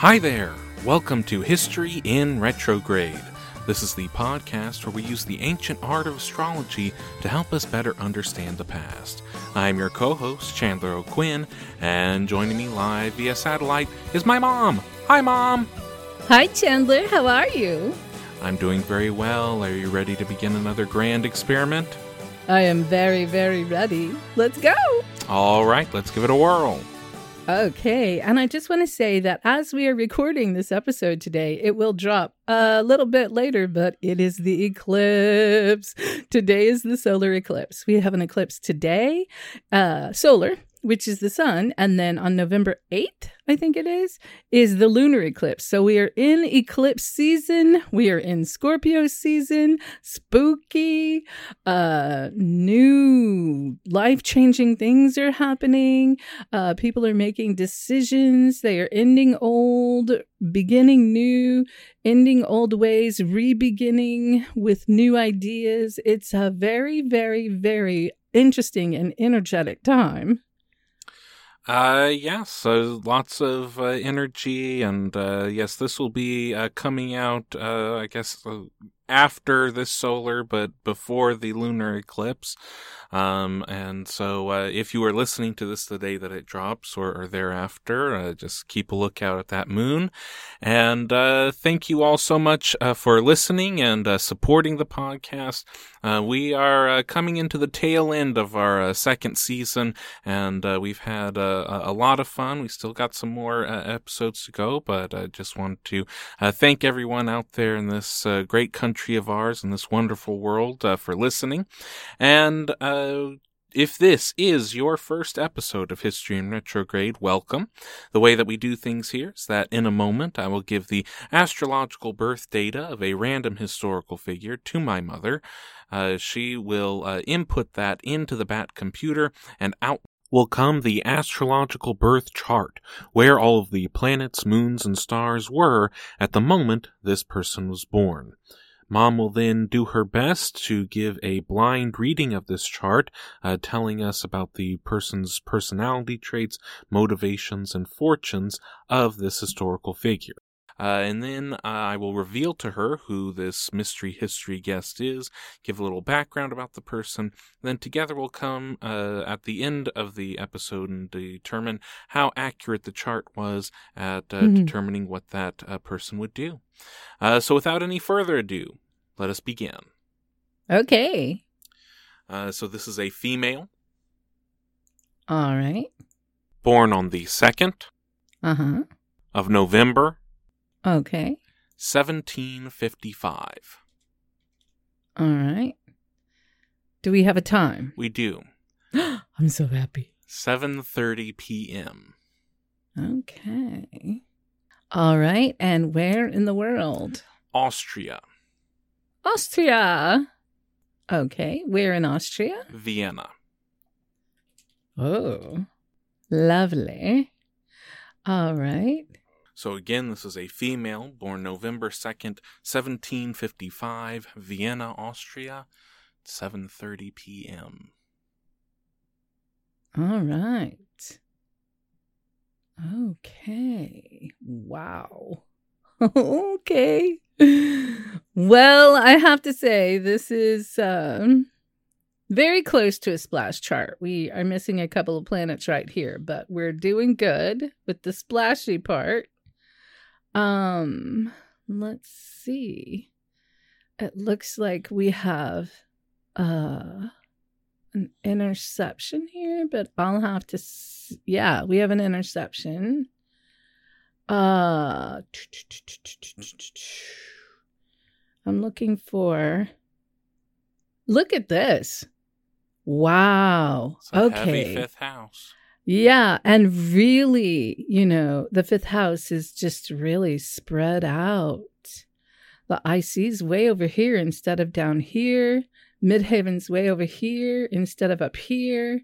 Hi there! Welcome to History in Retrograde. This is the podcast where we use the ancient art of astrology to help us better understand the past. I'm your co host, Chandler O'Quinn, and joining me live via satellite is my mom. Hi, Mom! Hi, Chandler. How are you? I'm doing very well. Are you ready to begin another grand experiment? I am very, very ready. Let's go. All right, let's give it a whirl. Okay. And I just want to say that as we are recording this episode today, it will drop a little bit later, but it is the eclipse. Today is the solar eclipse. We have an eclipse today, uh, solar, which is the sun. And then on November 8th, I think it is, is the lunar eclipse. So we are in eclipse season. We are in Scorpio season, spooky, uh, new life changing things are happening. Uh, people are making decisions. They are ending old, beginning new, ending old ways, re-beginning with new ideas. It's a very, very, very interesting and energetic time. Uh, yes, lots of uh, energy, and uh, yes, this will be uh, coming out, uh, I guess, uh, after this solar, but before the lunar eclipse. Um, and so uh, if you are listening to this the day that it drops or, or thereafter, uh, just keep a lookout at that moon. And uh, thank you all so much uh, for listening and uh, supporting the podcast. Uh, we are coming into the tail end of our second season, and we've had a lot of fun. We still got some more episodes to go, but I just want to thank everyone out there in this great country of ours, in this wonderful world, uh, for listening. And uh, if this is your first episode of History in Retrograde, welcome. The way that we do things here is that in a moment I will give the astrological birth data of a random historical figure to my mother. Uh, she will uh, input that into the BAT computer and out will come the astrological birth chart, where all of the planets, moons, and stars were at the moment this person was born. Mom will then do her best to give a blind reading of this chart, uh, telling us about the person's personality traits, motivations, and fortunes of this historical figure. Uh, and then I will reveal to her who this mystery history guest is, give a little background about the person. Then together we'll come uh, at the end of the episode and determine how accurate the chart was at uh, Mhm. determining what that uh, person would do. Uh, so without any further ado, let us begin. Okay. Uh, so this is a female All right. born on the 2nd Uh huh. of November, Okay. 1755. All right. Do we have a time? We do. I'm so happy. 7:30 p.m. Okay. All right. And where in the world? Austria, Austria. Okay. Where in Austria? Vienna. Oh, lovely. All right. So again, this is a female born November 2nd, 1755, Vienna, Austria, 7:30 p.m. All right. Okay. Wow. okay. Well, I have to say this is um very close to a splash chart. We are missing a couple of planets right here, but we're doing good with the splashy part. Um, let's see. It looks like we have uh an interception here, but I'll have to s- yeah, we have an interception. Uh I'm looking for Look at this. Wow. Okay. fifth house. Yeah, and really, you know, the fifth house is just really spread out. The IC's way over here instead of down here. Midheaven's way over here instead of up here.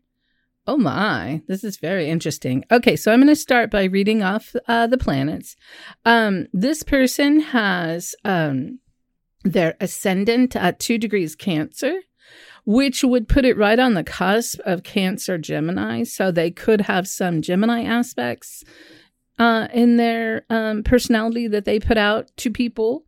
Oh my, this is very interesting. Okay, so I'm going to start by reading off uh, the planets. Um, this person has um, their ascendant at two degrees Cancer which would put it right on the cusp of Cancer Gemini. So they could have some Gemini aspects uh, in their um, personality that they put out to people.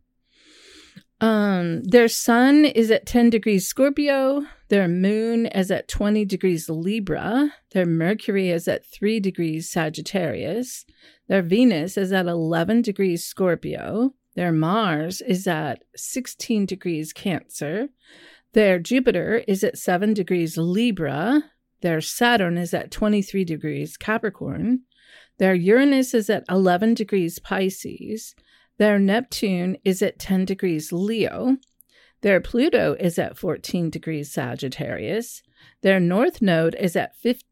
Um, their sun is at 10 degrees Scorpio. Their moon is at 20 degrees Libra. Their Mercury is at 3 degrees Sagittarius. Their Venus is at 11 degrees Scorpio. Their Mars is at 16 degrees Cancer. Their Jupiter is at 7 degrees Libra. Their Saturn is at 23 degrees Capricorn. Their Uranus is at 11 degrees Pisces. Their Neptune is at 10 degrees Leo. Their Pluto is at 14 degrees Sagittarius. Their North Node is at 15,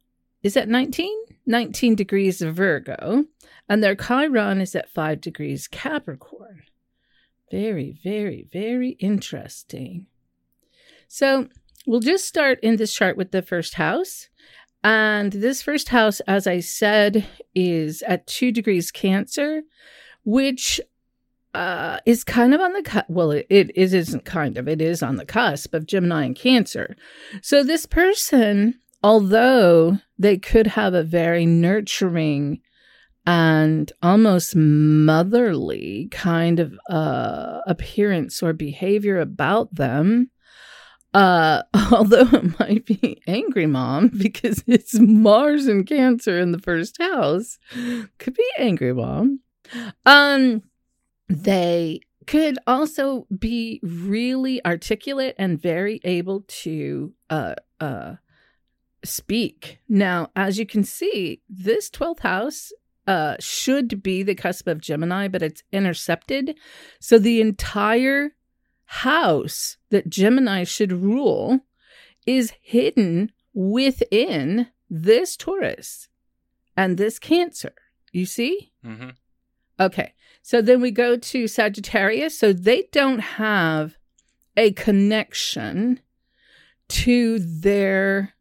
is at 19? 19 degrees Virgo. And their Chiron is at 5 degrees Capricorn. Very, very, very interesting. So we'll just start in this chart with the first house. And this first house, as I said, is at two degrees Cancer, which uh, is kind of on the cu- well, it, it isn't kind of, it is on the cusp of Gemini and Cancer. So this person, although they could have a very nurturing and almost motherly kind of uh, appearance or behavior about them, uh, although it might be angry mom because it's Mars and Cancer in the first house, could be angry mom. Um, they could also be really articulate and very able to uh uh speak. Now, as you can see, this 12th house uh should be the cusp of Gemini, but it's intercepted. So the entire house that Gemini should rule is hidden within this Taurus and this Cancer. You see? Mm-hmm. Okay. So then we go to Sagittarius. So they don't have a connection to their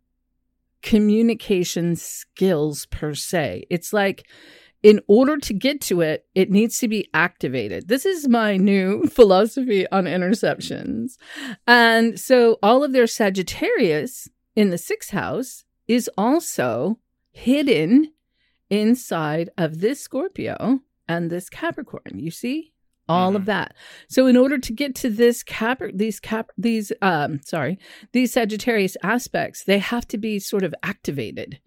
communication skills per se. It's like in order to get to it, it needs to be activated. This is my new philosophy on interceptions. And so all of their Sagittarius in the sixth house is also hidden inside of this Scorpio and this Capricorn. You see? All of that. So in order to get to this cap these cap these um sorry, these Sagittarius aspects, they have to be sort of activated.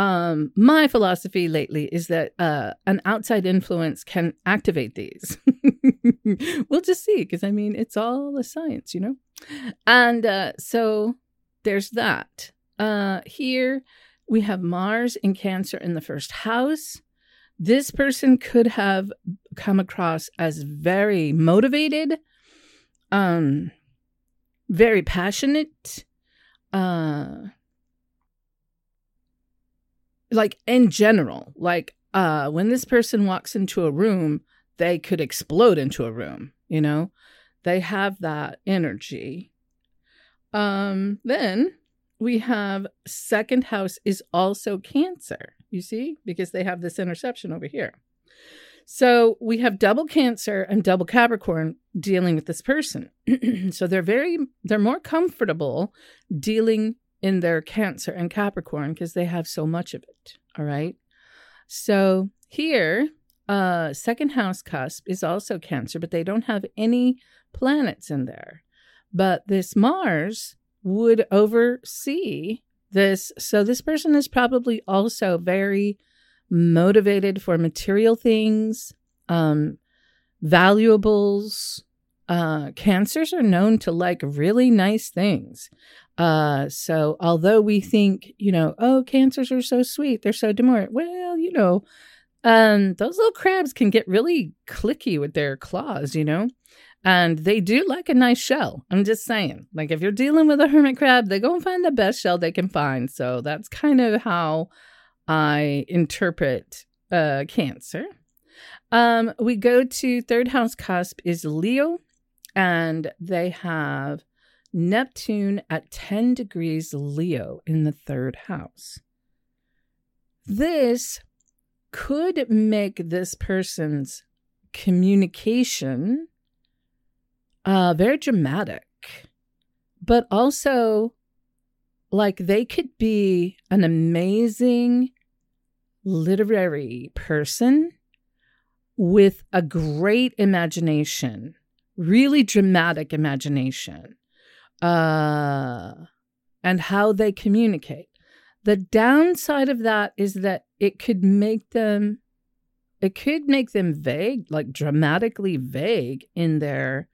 Um my philosophy lately is that uh an outside influence can activate these. we'll just see because I mean it's all a science, you know. And uh so there's that. Uh here we have Mars in Cancer in the first house this person could have come across as very motivated um very passionate uh like in general like uh when this person walks into a room they could explode into a room you know? They have that energy. Um then we have second house is also cancer you see? Because they have this interception over here. So we have double Cancer and double Capricorn dealing with this person. so they're very they're more comfortable dealing in their Cancer and Capricorn because they have so much of it. All right. So here, uh second house cusp is also Cancer, but they don't have any planets in there. But this Mars would oversee this. So this person is probably also very motivated for material things, um, valuables. Uh, cancers are known to like really nice things. Uh, so although we think, you know, oh, cancers are so sweet, they're so demure. Well, you know, um, those little crabs can get really clicky with their claws, you know. And they do like a nice shell. I'm just saying. Like if you're dealing with a hermit crab, they go and find the best shell they can find. So that's kind of how I interpret uh cancer. Um, we go to third house cusp is Leo, and they have Neptune at 10 degrees Leo in the third house. This could make this person's communication uh, very dramatic, but also like they could be an amazing literary person with a great imagination, really dramatic imagination, uh, and how they communicate. The downside of that is that it could make them it could make them vague, like dramatically vague in their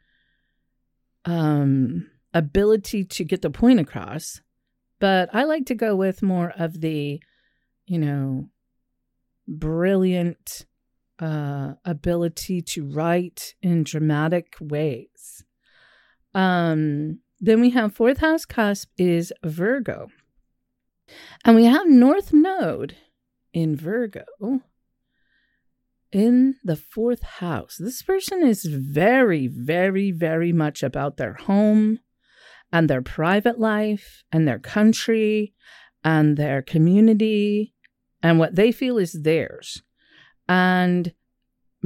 um, ability to get the point across. But I like to go with more of the, you know, brilliant uh, ability to write in dramatic ways. Um, then we have fourth house cusp is Virgo. And we have North Node in Virgo in the fourth house. This person is very, very, very much about their home and their private life and their country and their community and what they feel is theirs. And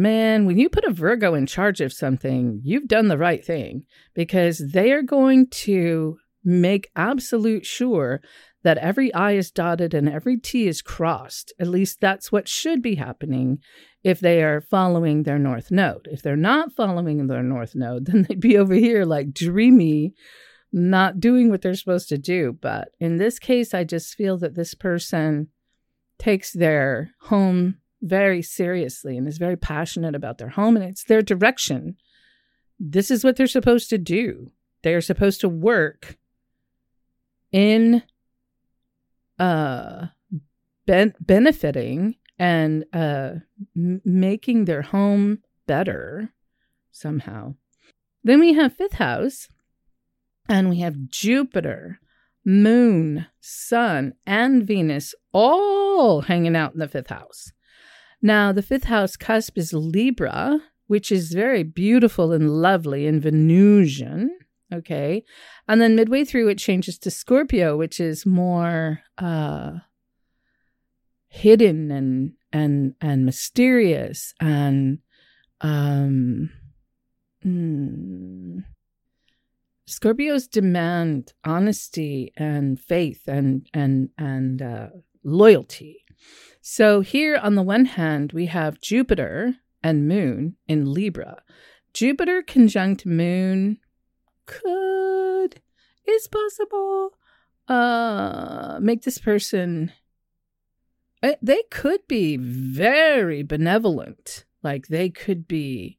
man, when you put a Virgo in charge of something, you've done the right thing because they are going to make absolute sure that every I is dotted and every T is crossed. At least that's what should be happening if they are following their North Node. If they're not following their North Node, then they'd be over here like dreamy, not doing what they're supposed to do. But in this case, I just feel that this person takes their home very seriously and is very passionate about their home and it's their direction. This is what they're supposed to do. They are supposed to work in uh ben- benefiting and uh m- making their home better somehow. Then we have fifth house and we have Jupiter, Moon, Sun, and Venus all hanging out in the fifth house. Now, the fifth house cusp is Libra, which is very beautiful and lovely and Venusian. Okay. And then midway through, it changes to Scorpio, which is more uh, hidden and and and mysterious and um mm, Scorpios demand honesty and faith and and and uh, loyalty. So here on the one hand we have Jupiter and Moon in Libra. Jupiter conjunct Moon could is possible uh make this person uh, they could be very benevolent like they could be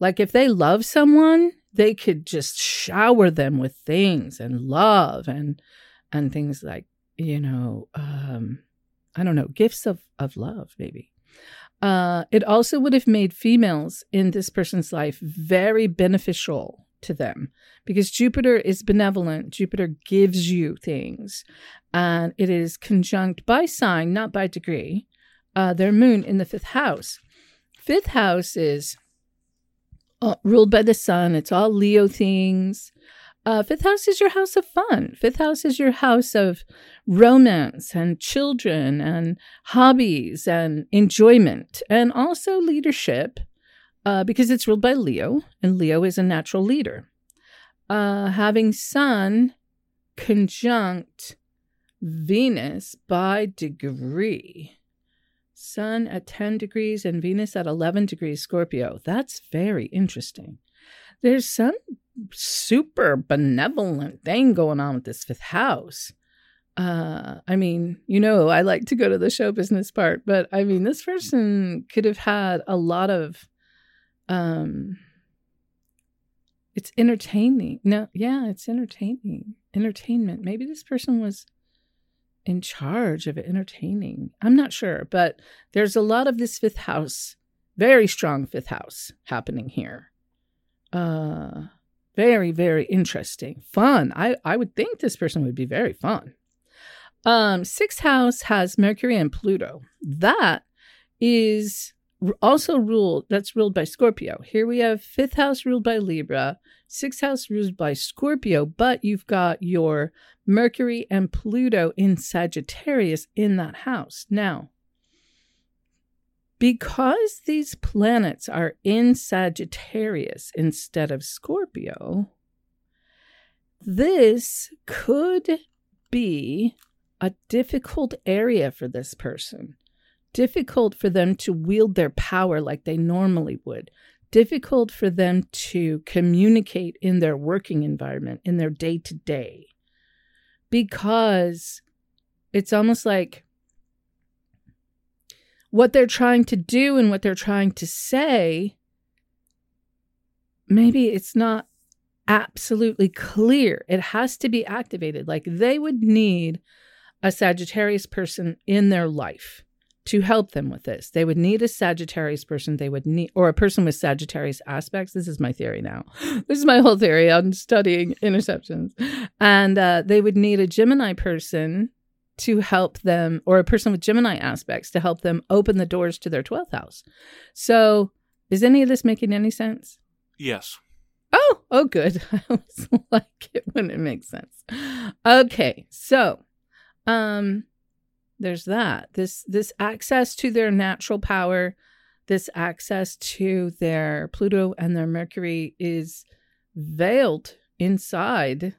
like if they love someone they could just shower them with things and love and and things like you know um i don't know gifts of of love maybe uh it also would have made females in this person's life very beneficial to them because Jupiter is benevolent. Jupiter gives you things, and it is conjunct by sign, not by degree, uh, their moon in the fifth house. Fifth house is uh, ruled by the sun, it's all Leo things. Uh, fifth house is your house of fun. Fifth house is your house of romance and children and hobbies and enjoyment and also leadership uh, because it's ruled by Leo, and Leo is a natural leader. Uh, having Sun conjunct Venus by degree. Sun at 10 degrees and Venus at 11 degrees Scorpio. That's very interesting. There's some super benevolent thing going on with this fifth house. Uh, I mean, you know, I like to go to the show business part, but I mean, this person could have had a lot of, um, it's entertaining. No, yeah, it's entertaining. Entertainment. Maybe this person was in charge of entertaining. I'm not sure, but there's a lot of this fifth house, very strong fifth house happening here. Uh very, very interesting. Fun. I, I would think this person would be very fun. Um, sixth house has Mercury and Pluto. That is also ruled, that's ruled by Scorpio. Here we have fifth house ruled by Libra, sixth house ruled by Scorpio, but you've got your Mercury and Pluto in Sagittarius in that house. Now, because these planets are in Sagittarius instead of Scorpio, this could be a difficult area for this person. Difficult for them to wield their power like they normally would. Difficult for them to communicate in their working environment, in their day to day. Because it's almost like what they're trying to do and what they're trying to say, maybe it's not absolutely clear. It has to be activated. Like they would need a Sagittarius person in their life to help them with this. They would need a Sagittarius person. They would need, or a person with Sagittarius aspects. This is my theory now. This is my whole theory on studying interceptions. And uh, they would need a Gemini person to help them, or a person with Gemini aspects to help them open the doors to their 12th house. So, is any of this making any sense? Yes. Oh, oh, good. I always like it when it makes sense. Okay, so, um, there's that. This this access to their natural power, this access to their Pluto and their Mercury is veiled inside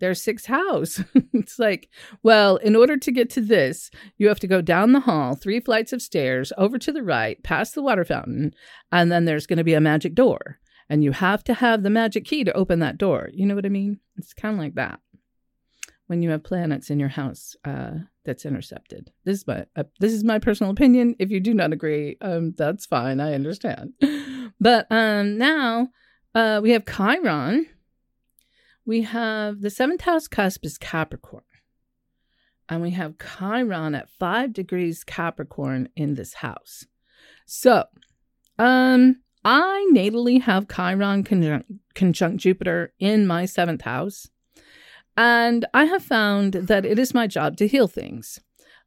their sixth house. it's like, well, in order to get to this, you have to go down the hall, three flights of stairs, over to the right, past the water fountain, and then there's going to be a magic door. And you have to have the magic key to open that door. You know what I mean? It's kind of like that when you have planets in your house uh, that's intercepted. This is my uh, this is my personal opinion. If you do not agree, um, that's fine. I understand. But um, now uh, we have Chiron we have the seventh house cusp is Capricorn. And we have Chiron at five degrees Capricorn in this house. So, um, I natally have Chiron conjunct, conjunct Jupiter in my seventh house. And I have found that it is my job to heal things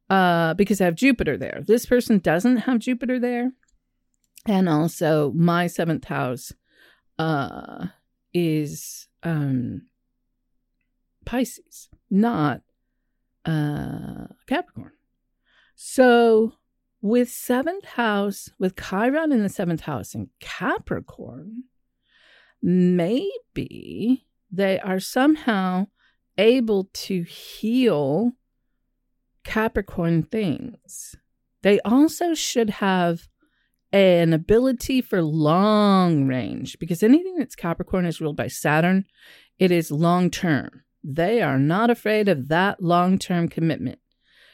uh, because I have Jupiter there. This person doesn't have Jupiter there. And also, my seventh house uh, is um, Pisces, not uh, Capricorn. So, with seventh house, with Chiron in the seventh house in Capricorn, maybe they are somehow able to heal Capricorn things. They also should have an ability for long range because anything that's Capricorn is ruled by Saturn, it is long term. They are not afraid of that long term commitment.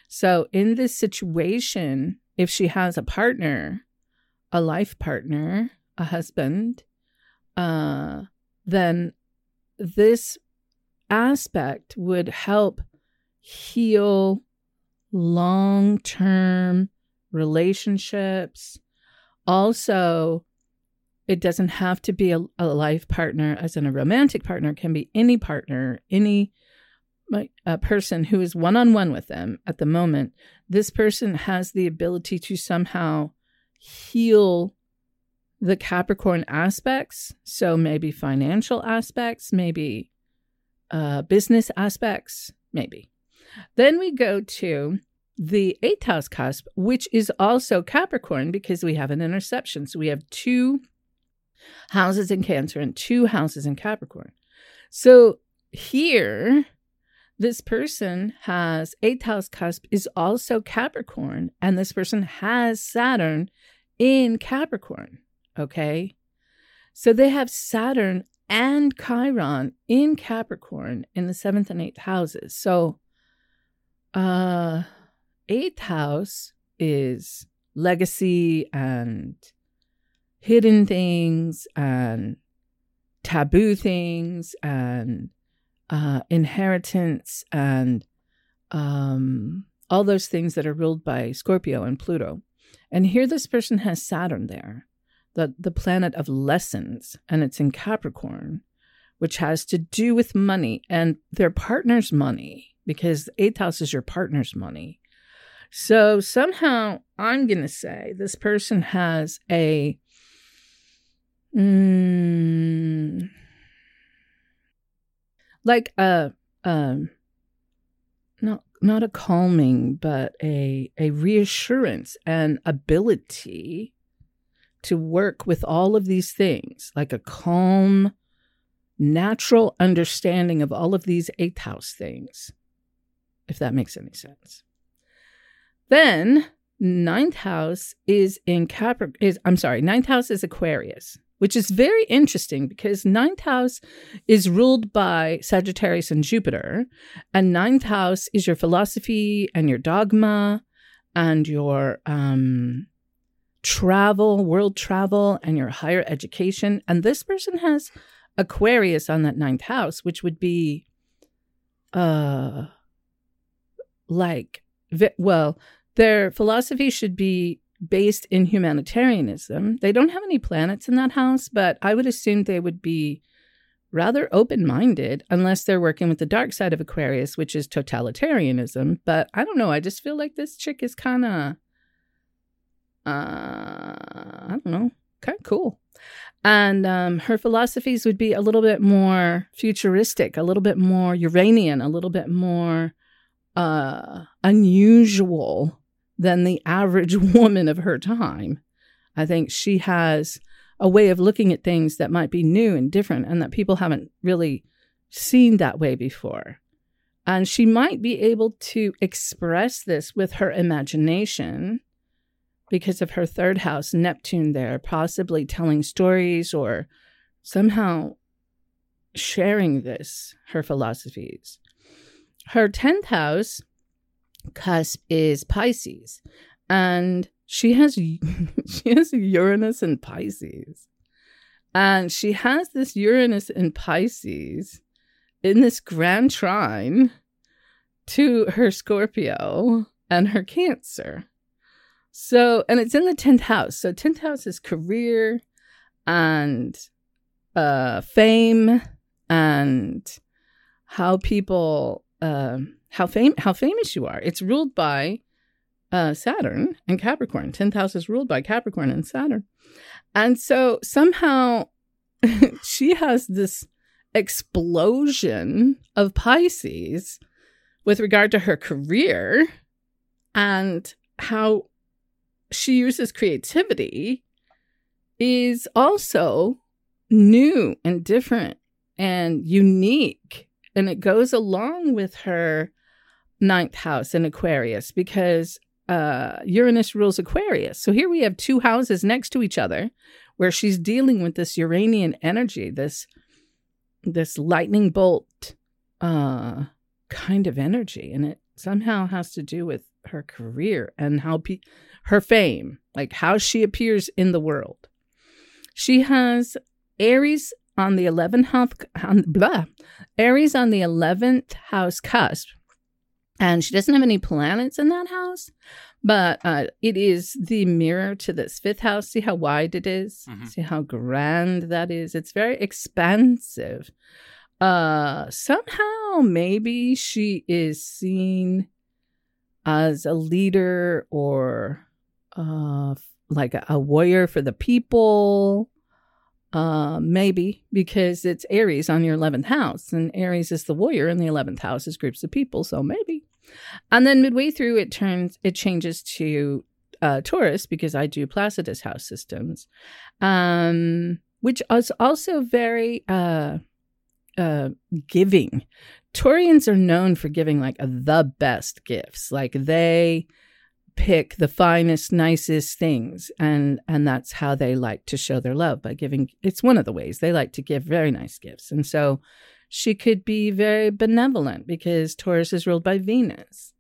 So, in this situation, if she has a partner, a life partner, a husband, uh, then this aspect would help heal long term relationships, also it doesn't have to be a, a life partner, as in a romantic partner, it can be any partner, any a person who is one on one with them at the moment. This person has the ability to somehow heal the Capricorn aspects. So maybe financial aspects, maybe uh, business aspects, maybe. Then we go to the eighth house cusp, which is also Capricorn because we have an interception. So we have two houses in Cancer and two houses in Capricorn. So here, this person has eighth house cusp is also Capricorn, and this person has Saturn in Capricorn. Okay. So they have Saturn and Chiron in Capricorn in the seventh and eighth houses. So, uh, eighth house is legacy and hidden things and taboo things and uh, inheritance and um, all those things that are ruled by Scorpio and Pluto. And here this person has Saturn there, the, the planet of lessons, and it's in Capricorn, which has to do with money and their partner's money, because the eighth house is your partner's money. So somehow I'm going to say this person has a mm, like a um not not a calming but a a reassurance and ability to work with all of these things like a calm natural understanding of all of these eighth house things if that makes any sense then ninth house is in Capricorn is I'm sorry ninth house is Aquarius which is very interesting because ninth house is ruled by Sagittarius and Jupiter, and ninth house is your philosophy and your dogma and your um, travel, world travel, and your higher education. And this person has Aquarius on that ninth house, which would be, uh, like, well, their philosophy should be based in humanitarianism. They don't have any planets in that house, but I would assume they would be rather open minded unless they're working with the dark side of Aquarius, which is totalitarianism. But I don't know. I just feel like this chick is kind of, uh, I don't know, kind of cool. And um, her philosophies would be a little bit more futuristic, a little bit more Uranian, a little bit more uh, unusual than the average woman of her time. I think she has a way of looking at things that might be new and different and that people haven't really seen that way before. And she might be able to express this with her imagination because of her third house, Neptune, there, possibly telling stories or somehow sharing this, her philosophies. Her 10th house cusp is Pisces, and she has she has Uranus in Pisces, and she has this Uranus in Pisces in this grand trine to her Scorpio and her Cancer. So, and it's in the 10th house. So, 10th house is career and uh, fame and how people uh, how fam- how famous you are. It's ruled by uh, Saturn and Capricorn. Tenth house is ruled by Capricorn and Saturn, and so somehow she has this explosion of Pisces with regard to her career and how she uses creativity is also new and different and unique and it goes along with her ninth house in Aquarius because uh, Uranus rules Aquarius. So here we have two houses next to each other where she's dealing with this Uranian energy, this this lightning bolt uh, kind of energy, and it somehow has to do with her career and how pe- her fame, like how she appears in the world. She has Aries on the 11th house, on, blah, Aries on the 11th house cusp, and she doesn't have any planets in that house, but uh, it is the mirror to this fifth house. See how wide it is? Mm-hmm. See how grand that is? It's very expansive. Uh, somehow, maybe she is seen as a leader or uh, like a, a warrior for the people Uh, maybe because it's Aries on your 11th house, and Aries is the warrior, and the 11th house is groups of people. So maybe. And then midway through, it turns, it changes to uh, Taurus because I do Placidus house systems, um, which is also very uh, uh, giving. Taurians are known for giving like the best gifts. Like they pick the finest, nicest things, and and that's how they like to show their love by giving. It's one of the ways they like to give very nice gifts, and so she could be very benevolent because Taurus is ruled by Venus.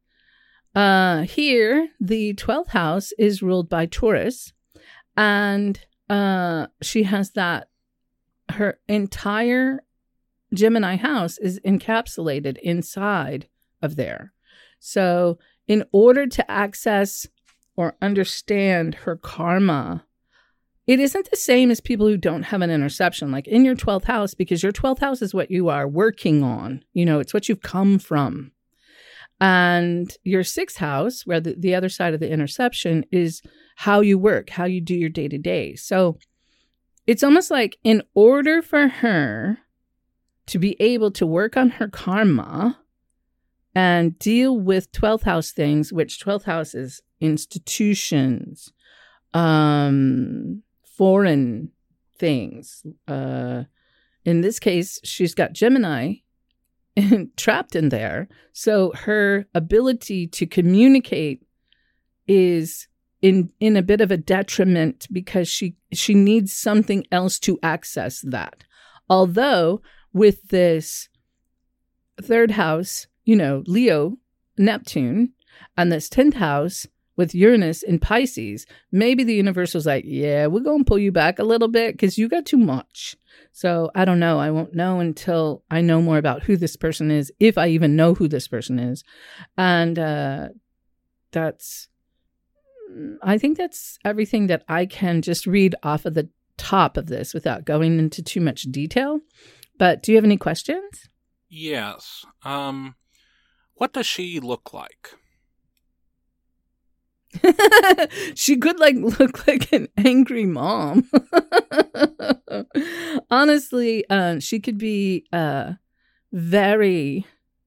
Uh, here, the 12th house is ruled by Taurus, and uh, she has that. Her entire Gemini house is encapsulated inside of there. So, in order to access or understand her karma, it isn't the same as people who don't have an interception, like in your 12th house, because your 12th house is what you are working on. You know, it's what you've come from. And your sixth house, where the, the other side of the interception is how you work, how you do your day to day. So it's almost like in order for her to be able to work on her karma and deal with 12th house things, which 12th house is institutions, um, foreign things. Uh, in this case, she's got Gemini trapped in there. So her ability to communicate is in in a bit of a detriment because she she needs something else to access that. Although with this third house, you know, Leo, Neptune, and this 10th house with Uranus in Pisces, maybe the universe was like, yeah, we're going to pull you back a little bit because you got too much. So I don't know. I won't know until I know more about who this person is, if I even know who this person is. And uh, that's, I think that's everything that I can just read off of the top of this without going into too much detail. But do you have any questions? Yes. Um, what does she look like? she could like look like an angry mom. Honestly, uh, she could be uh, very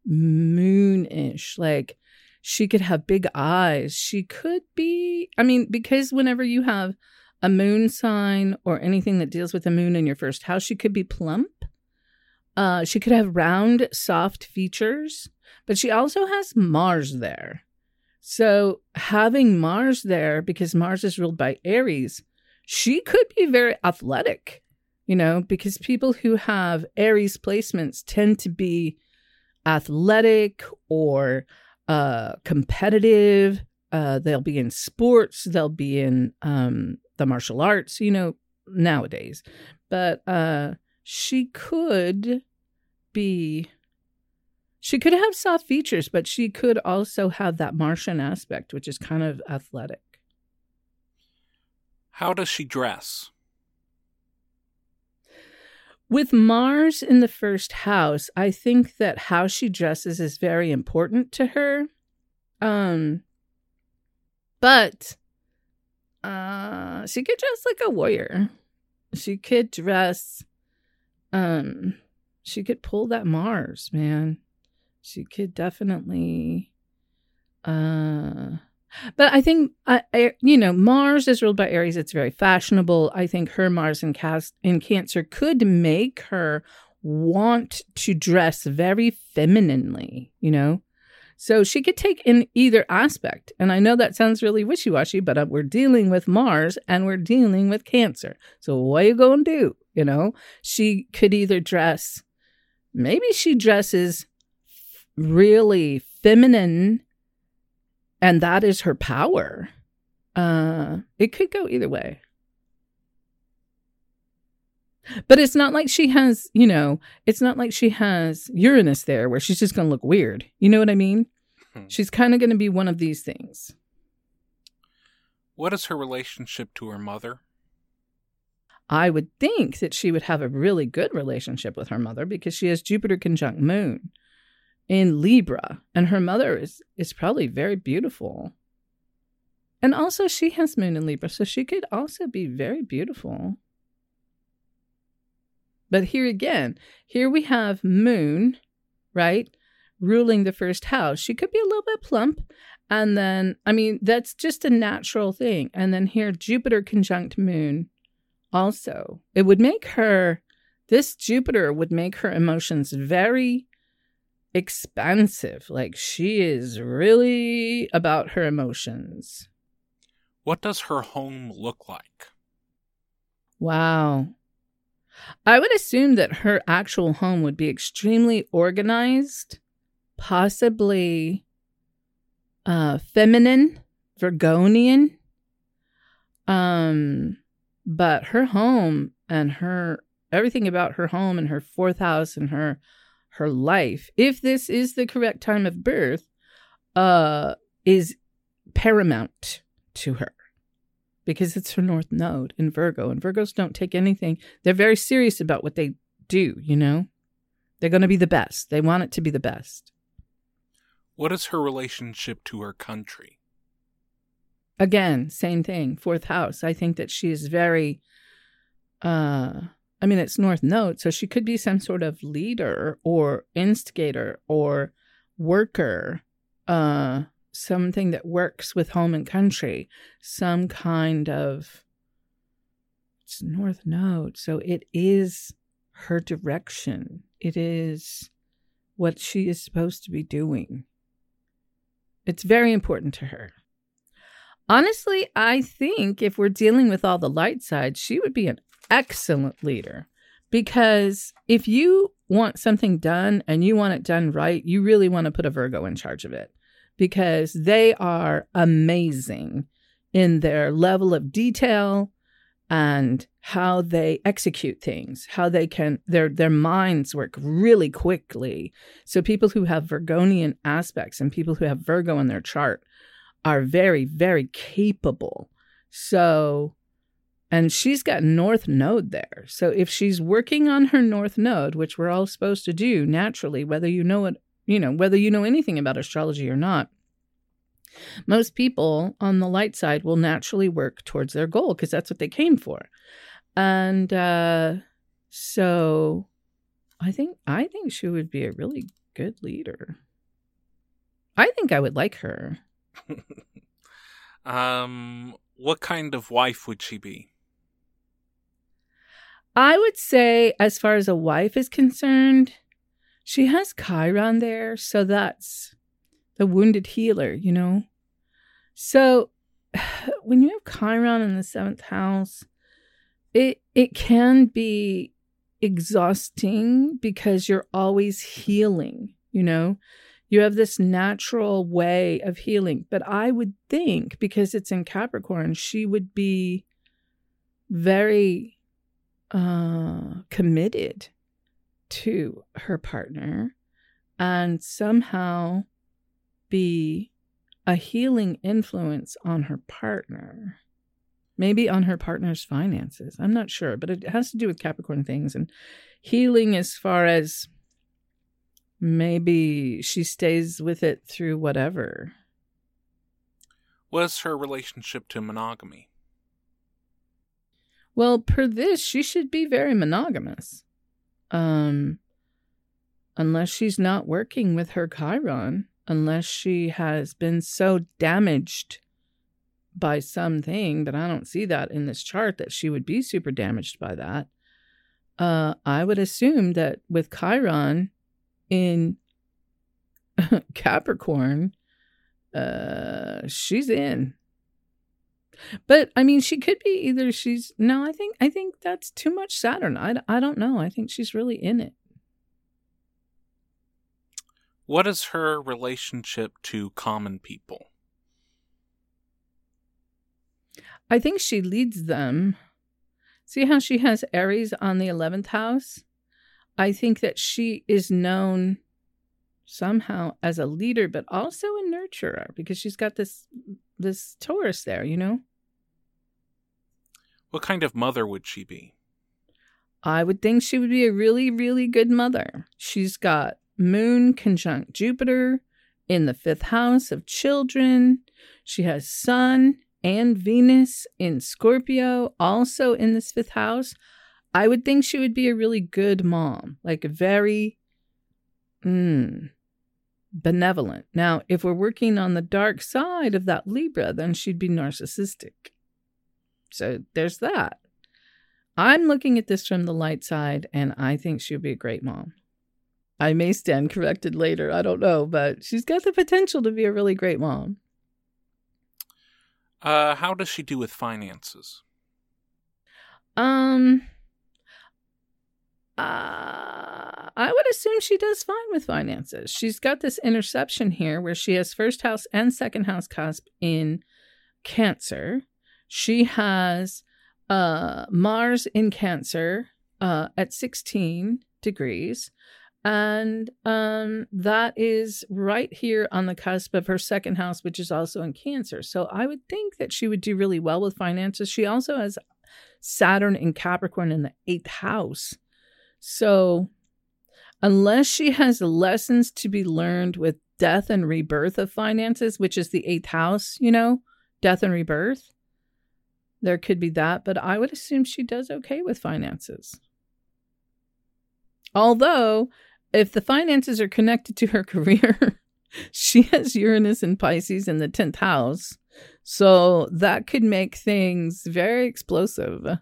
moonish. Like she could have big eyes. She could be. I mean, because whenever you have a moon sign or anything that deals with the moon in your first house, she could be plump. Uh, she could have round, soft features, but she also has Mars there. So having Mars there, because Mars is ruled by Aries, she could be very athletic, you know, because people who have Aries placements tend to be athletic or uh, competitive. Uh, they'll be in sports, they'll be in um, the martial arts, you know, nowadays. But uh, she could be she could have soft features, but she could also have that Martian aspect, which is kind of athletic. How does she dress? With Mars in the first house, I think that how she dresses is very important to her. Um but uh she could dress like a warrior. She could dress um she could pull that Mars, man. She could definitely uh but I think, uh, you know, Mars is ruled by Aries. It's very fashionable. I think her Mars in, cast, in Cancer could make her want to dress very femininely, you know? So she could take in either aspect. And I know that sounds really wishy washy, but uh, we're dealing with Mars and we're dealing with Cancer. So what are you going to do? You know, she could either dress, maybe she dresses really feminine and that is her power. Uh, it could go either way. But it's not like she has, you know, it's not like she has Uranus there where she's just going to look weird. You know what I mean? Hmm. She's kind of going to be one of these things. What is her relationship to her mother? I would think that she would have a really good relationship with her mother because she has Jupiter conjunct Moon in Libra, and her mother is is probably very beautiful. And also she has moon in Libra, so she could also be very beautiful. But here again, here we have Moon, right? Ruling the first house. She could be a little bit plump. And then, I mean, that's just a natural thing. And then here, Jupiter conjunct Moon also. It would make her, this Jupiter would make her emotions very expansive. Like she is really about her emotions. What does her home look like? Wow. I would assume that her actual home would be extremely organized, possibly uh feminine, Virgonian. Um but her home and her everything about her home and her fourth house and her her life, if this is the correct time of birth, uh is paramount to her because it's her north node in Virgo, and Virgos don't take anything. They're very serious about what they do, you know? They're going to be the best. They want it to be the best. What is her relationship to her country? Again, same thing. Fourth house. I think that she is very, uh, I mean, it's North Node, so she could be some sort of leader or instigator or worker, uh, something that works with home and country, some kind of it's north node. So it is her direction. It is what she is supposed to be doing. It's very important to her. Honestly, I think if we're dealing with all the light side, she would be an excellent leader because if you want something done and you want it done right, you really want to put a Virgo in charge of it because they are amazing in their level of detail and how they execute things, how they can their their minds work really quickly. So people who have Virgonian aspects and people who have Virgo in their chart are very very capable. So and she's got north node there. So if she's working on her north node, which we're all supposed to do naturally whether you know it you know, whether you know anything about astrology or not, most people on the light side will naturally work towards their goal because that's what they came for. And uh, so I think I think she would be a really good leader. I think I would like her. um what kind of wife would she be? I would say as far as a wife is concerned, she has Chiron there, so that's the wounded healer, you know? So when you have Chiron in the seventh house, it it can be exhausting because you're always healing, you know? You have this natural way of healing. But I would think, because it's in Capricorn, she would be very uh committed to her partner and somehow be a healing influence on her partner. Maybe on her partner's finances. I'm not sure, but it has to do with Capricorn things and healing as far as maybe she stays with it through whatever. was her relationship to monogamy? Well, per this, she should be very monogamous. Um, unless she's not working with her Chiron, unless she has been so damaged by something, but I don't see that in this chart that she would be super damaged by that. Uh, I would assume that with Chiron in Capricorn, uh, she's in. But I mean, she could be either she's no. I think I think that's too much Saturn. I, I don't know. I think she's really in it. What is her relationship to common people? I think she leads them. See how she has Aries on the 11th house? I think that she is known somehow as a leader but also a nurturer because she's got this this Taurus there, you know? What kind of mother would she be? I would think she would be a really, really good mother. She's got Moon conjunct Jupiter in the fifth house of children. She has Sun and Venus in Scorpio, also in this fifth house. I would think she would be a really good mom, like a very mm, benevolent. Now, if we're working on the dark side of that Libra, then she'd be narcissistic. So there's that. I'm looking at this from the light side, and I think she'll be a great mom. I may stand corrected later. I don't know, but she's got the potential to be a really great mom. Uh, how does she do with finances? Um, uh, I would assume she does fine with finances. She's got this interception here where she has first house and second house cusp in Cancer. She has uh, Mars in Cancer uh, at 16 degrees. And um, that is right here on the cusp of her second house, which is also in Cancer. So I would think that she would do really well with finances. She also has Saturn in Capricorn in the eighth house. So unless she has lessons to be learned with death and rebirth of finances, which is the eighth house, you know, death and rebirth, there could be that. But I would assume she does okay with finances. Although if the finances are connected to her career, she has Uranus and Pisces in the 10th house. So that could make things very explosive.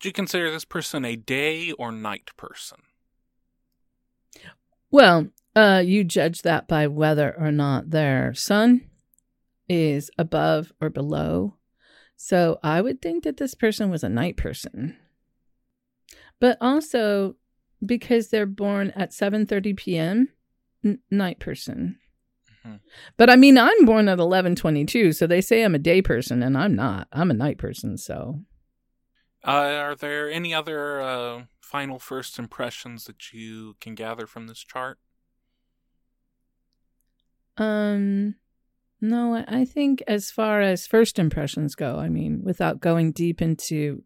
Do you consider this person a day or night person? Well, uh, you judge that by whether or not their sun is above or below. So I would think that this person was a night person. But also, because they're born at 7:30 p.m. N- night person. Mm-hmm. But I mean, I'm born at 11:22, so they say I'm a day person, and I'm not. I'm a night person. So, uh, are there any other uh, final first impressions that you can gather from this chart? Um, no, I think as far as first impressions go, I mean, without going deep into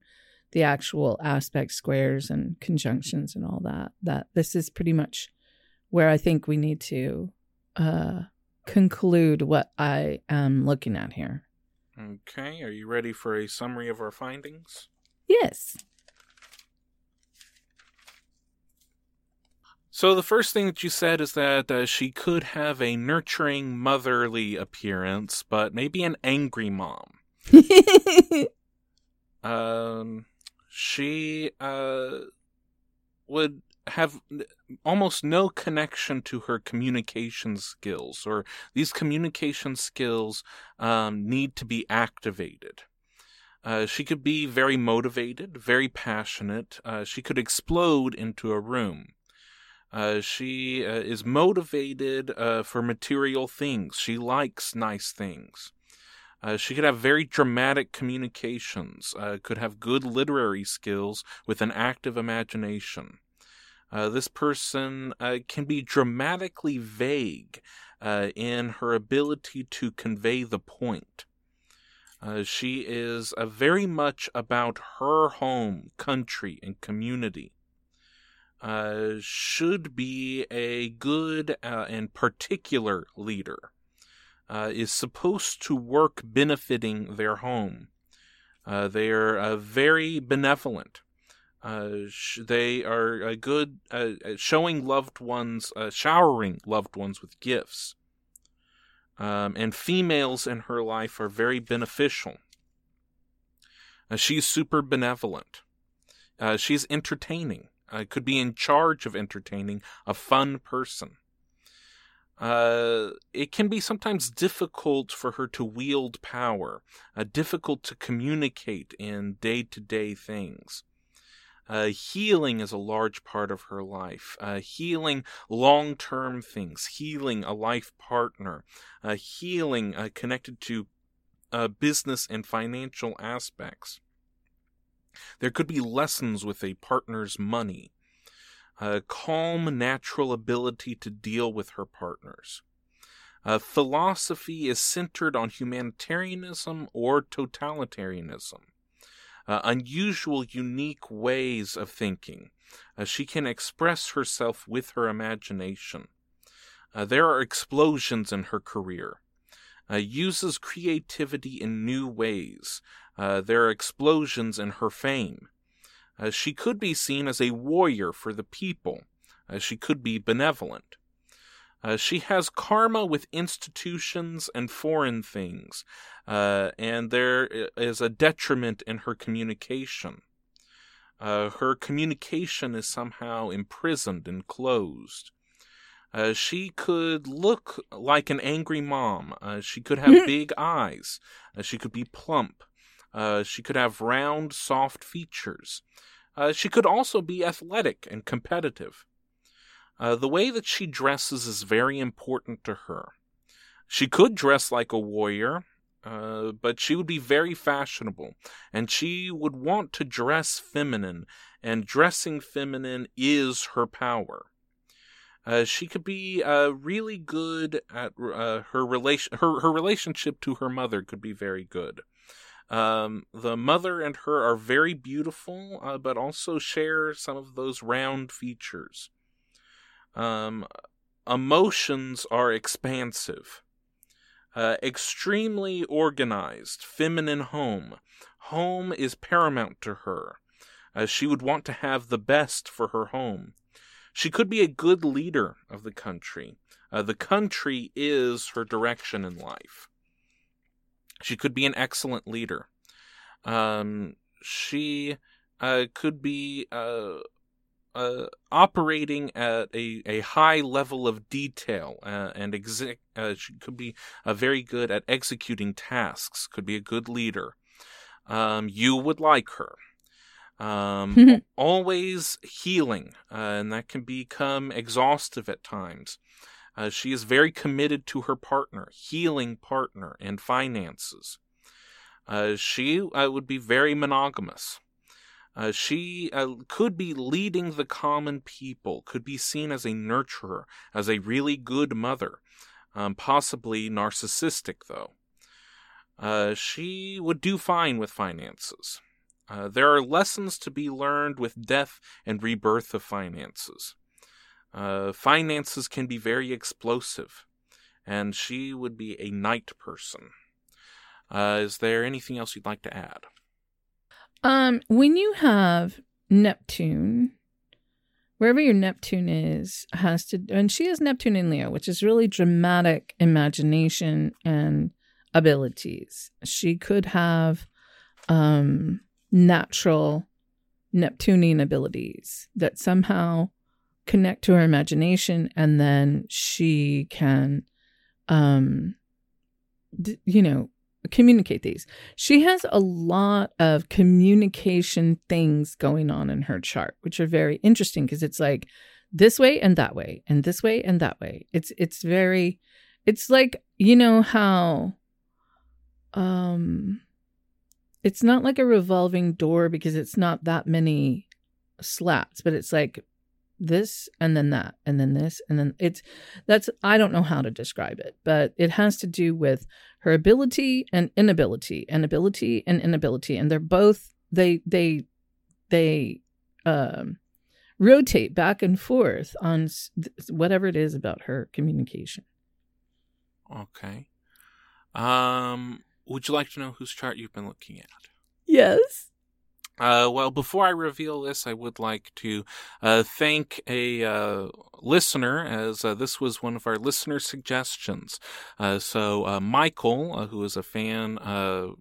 the actual aspect squares and conjunctions and all that. That this is pretty much where I think we need to uh, conclude what I am looking at here. Okay, are you ready for a summary of our findings? Yes. So the first thing that you said is that uh, she could have a nurturing, motherly appearance, but maybe an angry mom. um, she uh, would have almost no connection to her communication skills, or these communication skills um, need to be activated. Uh, she could be very motivated, very passionate. Uh, she could explode into a room. Uh, she uh, is motivated uh, for material things. She likes nice things. She could have very dramatic communications, could have good literary skills with an active imagination. This person can be dramatically vague in her ability to convey the point. Uh, she is very much about her home, country, and community. should be a good and particular leader uh, is supposed to work benefiting their home. Uh, they are uh, very benevolent. Uh, sh- they are uh, good showing loved ones, showering loved ones with gifts. Um, and females in her life are very beneficial. she's super benevolent. she's entertaining. I could be in charge of entertaining, a fun person. Uh, it can be sometimes difficult for her to wield power, uh, difficult to communicate in day to day things. Uh, healing is a large part of her life. Uh, healing long term things, healing a life partner, uh, healing uh, connected to uh, business and financial aspects. There could be lessons with a partner's money a calm, natural ability to deal with her partners. Uh, philosophy is centered on humanitarianism or totalitarianism. Uh, unusual, unique ways of thinking. Uh, she can express herself with her imagination. Uh, there are explosions in her career. Uh, uses creativity in new ways. Uh, there are explosions in her fame. Uh, she could be seen as a warrior for the people. She could be benevolent. Uh, she has karma with institutions and foreign things, uh, and there is a detriment in her communication. Uh, her communication is somehow imprisoned and closed. Uh, she could look like an angry mom. Uh, she could have big eyes. Uh, she could be plump. Uh, she could have round, soft features. Uh, she could also be athletic and competitive. Uh, the way that she dresses is very important to her. She could dress like a warrior, uh, but she would be very fashionable, and she would want to dress feminine, and dressing feminine is her power. Uh, she could be uh, really good at uh, her relation. Her her relationship to her mother could be very good. Um, the mother and her are very beautiful, uh, but also share some of those round features. Um, emotions are expansive, uh, extremely organized, feminine home. Home is paramount to her. Uh, she would want to have the best for her home. She could be a good leader of the country. Uh, the country is her direction in life. She could be an excellent leader. Um, she uh, could be uh, uh, operating at a, a high level of detail uh, and exec- uh, she could be uh, very good at executing tasks, could be a good leader. Um, you would like her. Um, always healing, uh, and that can become exhaustive at times. Uh, she is very committed to her partner, healing partner, and finances. Uh, she uh, would be very monogamous. Uh, she uh, could be leading the common people, could be seen as a nurturer, as a really good mother, um, possibly narcissistic, though. Uh, she would do fine with finances. Uh, there are lessons to be learned with death and rebirth of finances. Uh, finances can be very explosive, and she would be a night person. Uh, is there anything else you'd like to add? Um, when you have Neptune, wherever your Neptune is, has to, and she has Neptune in Leo, which is really dramatic imagination and abilities. She could have um natural Neptunian abilities that somehow connect to her imagination and then she can um d- you know communicate these. She has a lot of communication things going on in her chart which are very interesting because it's like this way and that way and this way and that way. It's it's very it's like you know how um it's not like a revolving door because it's not that many slats, but it's like this and then that and then this and then it's that's I don't know how to describe it, but it has to do with her ability and inability and ability and inability and they're both they they they um rotate back and forth on whatever it is about her communication. Okay. Um would you like to know whose chart you've been looking at? Yes. Uh, well, before I reveal this, I would like to uh, thank a uh, listener, as uh, this was one of our listener suggestions. Uh, so, uh, Michael, who is a fan,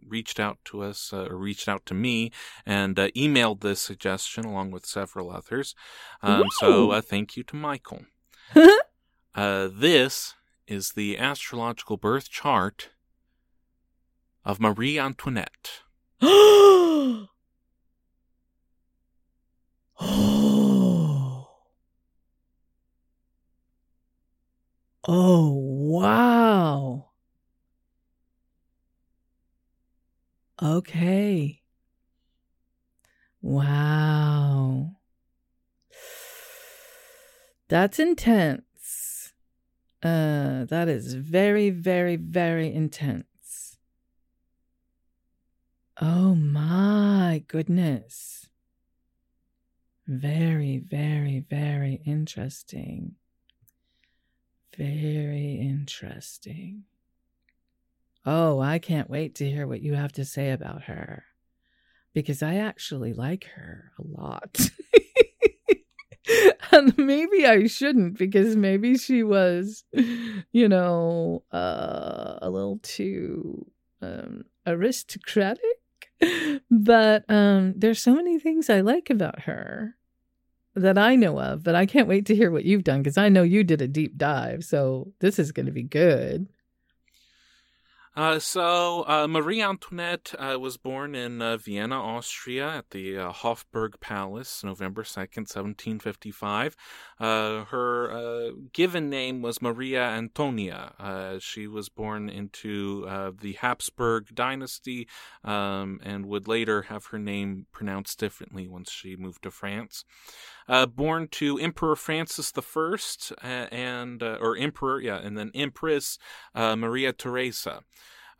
reached out to us, or reached out to me, and emailed this suggestion along with several others. Um, so, thank you to Michael. this is the astrological birth chart of Marie Antoinette. oh. Oh, wow. Okay. Wow. That's intense. Uh that is very very very intense. Oh my goodness. Very, very, very interesting. Very interesting. Oh, I can't wait to hear what you have to say about her. because I actually like her a lot. and maybe I shouldn't because maybe she was, you know, uh, a little too um, aristocratic. But um, there's so many things I like about her that I know of, but I can't wait to hear what you've done because I know you did a deep dive. So this is going to be good. Uh, so, uh, Marie Antoinette uh, was born in uh, Vienna, Austria, at the uh, Hofburg Palace, November 2nd, 1755. Uh, her given name was Maria Antonia. she was born into the Habsburg dynasty um, and would later have her name pronounced differently once she moved to France. Born to Emperor Francis I and, or Emperor, yeah, and then Empress Maria Theresa.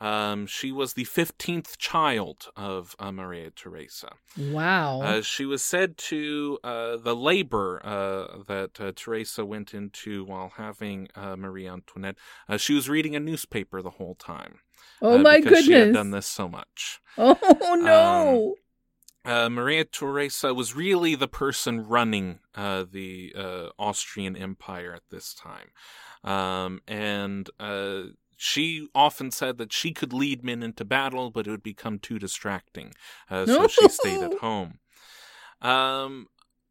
Um, she was the 15th child of uh, Maria Theresa. Wow. Uh, she was said to, uh, the labor uh, that uh, Theresa went into while having uh, Marie Antoinette, she was reading a newspaper the whole time. Oh my goodness. She had done this so much. Oh no. Um, Maria Theresa was really the person running the Austrian Empire at this time. Um, and she often said that she could lead men into battle, but it would become too distracting. Uh, so she stayed at home. Um,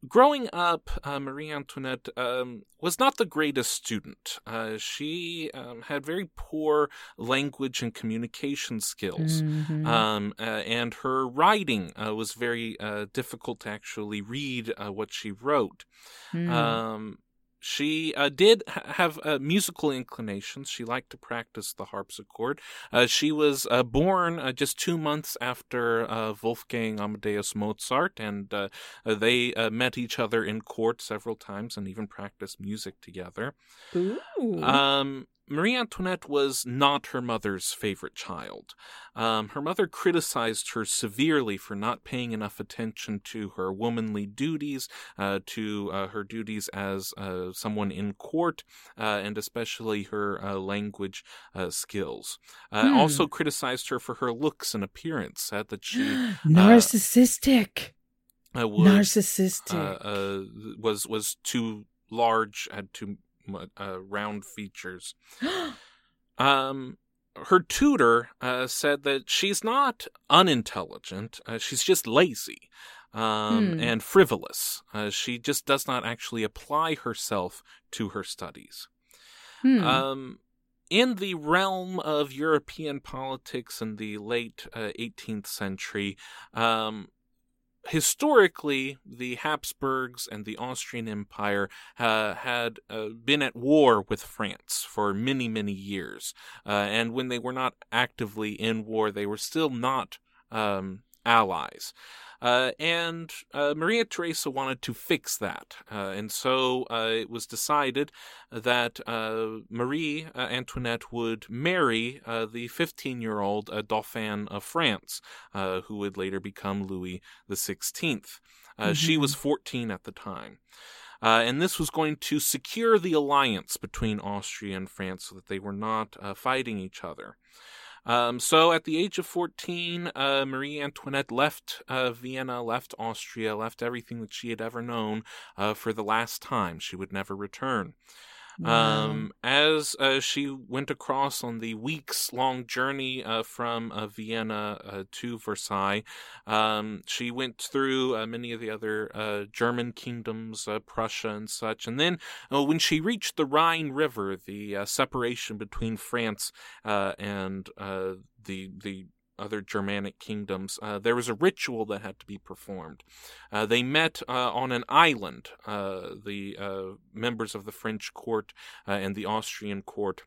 growing up, uh, Marie Antoinette um, was not the greatest student. Uh, she um, had very poor language and communication skills, mm-hmm. um, uh, and her writing uh, was very uh, difficult to actually read uh, what she wrote. Mm. She uh, did have uh, musical inclinations. She liked to practice the harpsichord. Uh, she was uh, born uh, just two months after uh, Wolfgang Amadeus Mozart, and they met each other in court several times and even practiced music together. Ooh. Um, Marie Antoinette was not her mother's favorite child. Um, her mother criticized her severely for not paying enough attention to her womanly duties, uh, to uh, her duties as uh, someone in court, uh, and especially her uh, language uh, skills. Hmm. Also criticized her for her looks and appearance, said that she narcissistic. Would, narcissistic was was too large, had too uh, round features. um, her tutor uh, said that she's not unintelligent; uh, she's just lazy um, hmm. and frivolous. Uh, she just does not actually apply herself to her studies. Hmm. Um, in the realm of European politics in the late 18th uh, century, um, historically, the Habsburgs and the Austrian Empire uh, had uh, been at war with France for many, many years. Uh, and when they were not actively in war, they were still not um, allies. Uh, and uh, Maria Theresa wanted to fix that. Uh, and so uh, it was decided that uh, Marie uh, Antoinette would marry the 15 year old Dauphin of France, who would later become Louis XVI. Mm-hmm. She was 14 at the time. Uh, and this was going to secure the alliance between Austria and France so that they were not uh, fighting each other. Um, so at the age of 14, uh, Marie Antoinette left uh, Vienna, left Austria, left everything that she had ever known uh, for the last time. She would never return. Um, as uh, she went across on the weeks long journey uh, from uh, Vienna uh, to Versailles, um, she went through uh, many of the other uh, German kingdoms, Prussia and such. And then when she reached the Rhine River, the separation between France and the the other Germanic kingdoms, uh, there was a ritual that had to be performed. Uh, they met uh, on an island, uh, the uh, members of the French court uh, and the Austrian court.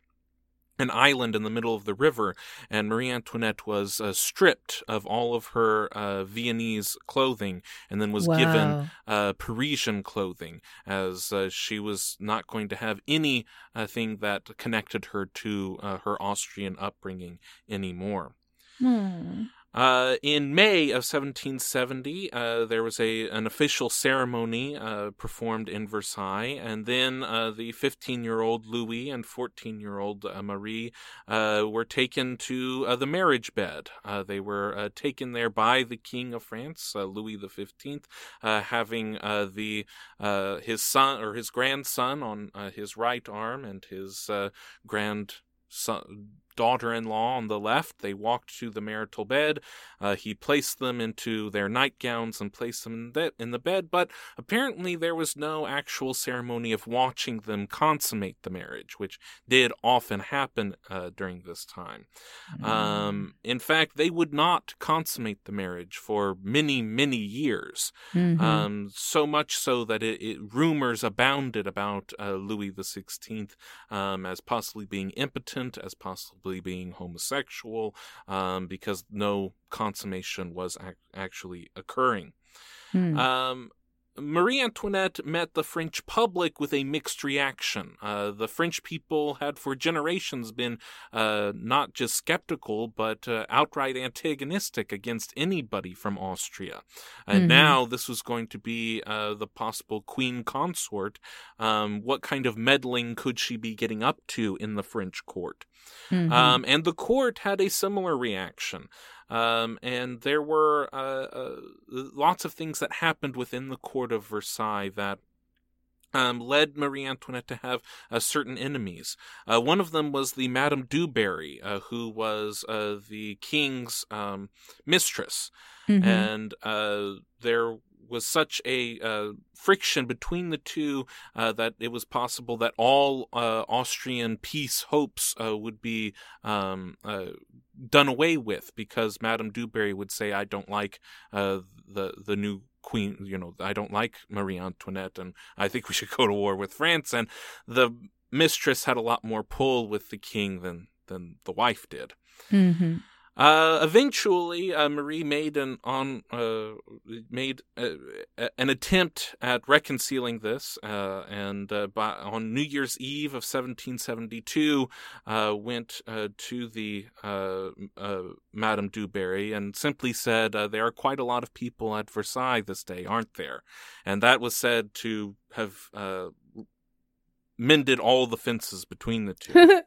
An island in the middle of the river, and Marie Antoinette was stripped of all of her Viennese clothing and then was wow. given Parisian clothing, as she was not going to have anything that connected her to her Austrian upbringing anymore. Hmm. Uh, in May of 1770, uh, there was a an official ceremony uh, performed in Versailles, and then uh, the 15-year-old Louis and 14-year-old uh, Marie uh, were taken to the marriage bed. they were taken there by the King of France, Louis the Fifteenth, having the his son or his grandson on his right arm and his grand son daughter in law on the left. They walked to the marital bed. Uh, he placed them into their nightgowns and placed them in the, in the bed, but apparently there was no actual ceremony of watching them consummate the marriage, which did often happen uh, during this time. Mm. Um, in fact, they would not consummate the marriage for many, many years, mm-hmm. um, so much so that it, it rumors abounded about uh, Louis the Sixteenth um, as possibly being impotent, as possibly possibly being homosexual um, because no consummation was ac- actually occurring. Hmm. Um, Marie Antoinette met the French public with a mixed reaction. Uh, the French people had for generations been uh, not just skeptical, but uh, outright antagonistic against anybody from Austria. And mm-hmm. now this was going to be uh, the possible queen consort. Um, what kind of meddling could she be getting up to in the French court? Mm-hmm. Um, and the court had a similar reaction. Um, and there were uh, uh, lots of things that happened within the court of Versailles that um, led Marie Antoinette to have uh, certain enemies. Uh, one of them was the Madame du Barry, uh, who was uh, the king's um, mistress. Mm-hmm. And uh, there was such a uh, friction between the two uh, that it was possible that all uh, Austrian peace hopes uh, would be um, uh, done away with because Madame du Barry would say, "I don't like the the new." Queen, you know, I don't like Marie Antoinette, and I think we should go to war with France. And the mistress had a lot more pull with the king than than the wife did. Mm-hmm. Uh, eventually, uh, Marie made an on uh, made uh, an attempt at reconciling this, uh, and uh, by, on New Year's Eve of 1772, went to the Madame du Barry and simply said, "There are quite a lot of people at Versailles this day, aren't there?" And that was said to have mended all the fences between the two.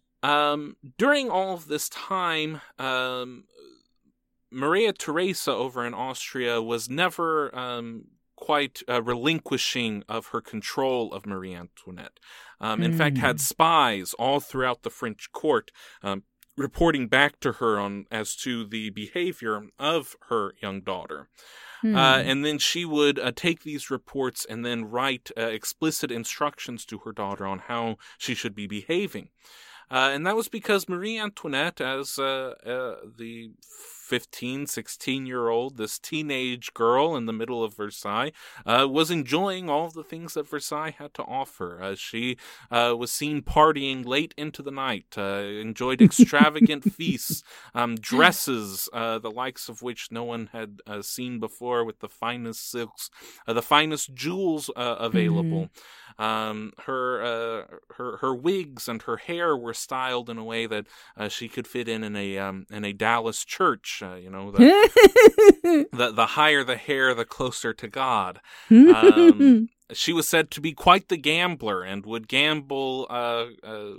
Um, during all of this time, um, Maria Theresa over in Austria was never um, quite uh, relinquishing of her control of Marie Antoinette. Um, in mm. fact, had hmm. spies all throughout the French court um, reporting back to her on as to the behavior of her young daughter. Mm. Uh, and then she would uh, take these reports and then write uh, explicit instructions to her daughter on how she should be behaving. Uh, and that was because Marie Antoinette, as uh, uh, the 15, 16 year old, this teenage girl in the middle of Versailles, uh, was enjoying all the things that Versailles had to offer. Uh, she uh, was seen partying late into the night, uh, enjoyed extravagant feasts, um, dresses, uh, the likes of which no one had uh, seen before, with the finest silks, the finest jewels available. Mm-hmm. Um, her her her wigs and her hair were styled in a way that she could fit in in a um, in a Dallas church uh, you know, the, the, the higher the hair, the closer to God. Um, she was said to be quite the gambler and would gamble uh, uh,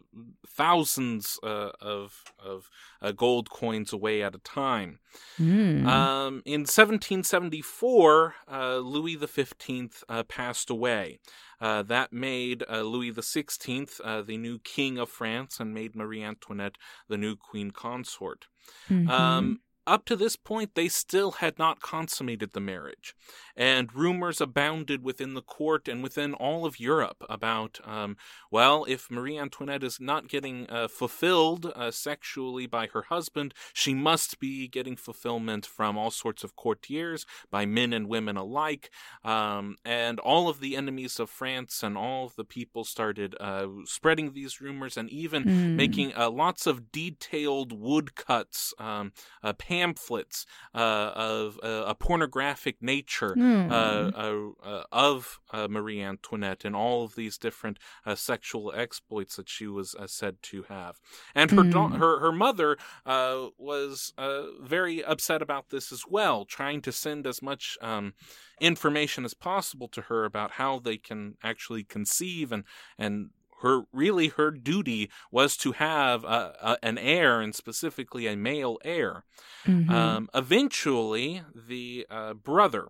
thousands uh, of of uh, gold coins away at a time. Mm. Um, in 1774, uh, Louis XV passed away. that made Louis the XVI the new king of France and made Marie Antoinette the new queen consort. Mm-hmm. Um, up to this point, they still had not consummated the marriage, and rumors abounded within the court and within all of Europe about, um, well, if Marie Antoinette is not getting uh, fulfilled uh, sexually by her husband, she must be getting fulfillment from all sorts of courtiers, by men and women alike, um, and all of the enemies of France and all of the people started uh, spreading these rumors and even mm. making uh, lots of detailed woodcuts, um, uh, pamphlets uh, of uh, a pornographic nature Hmm. uh, uh, uh, of uh, Marie Antoinette and all of these different uh, sexual exploits that she was uh, said to have. And her da- Hmm. her her mother uh, was uh, very upset about this as well, trying to send as much um, information as possible to her about how they can actually conceive and and her really her duty was to have uh, uh, an heir and specifically a male heir. Mhm. Um, eventually, the uh, brother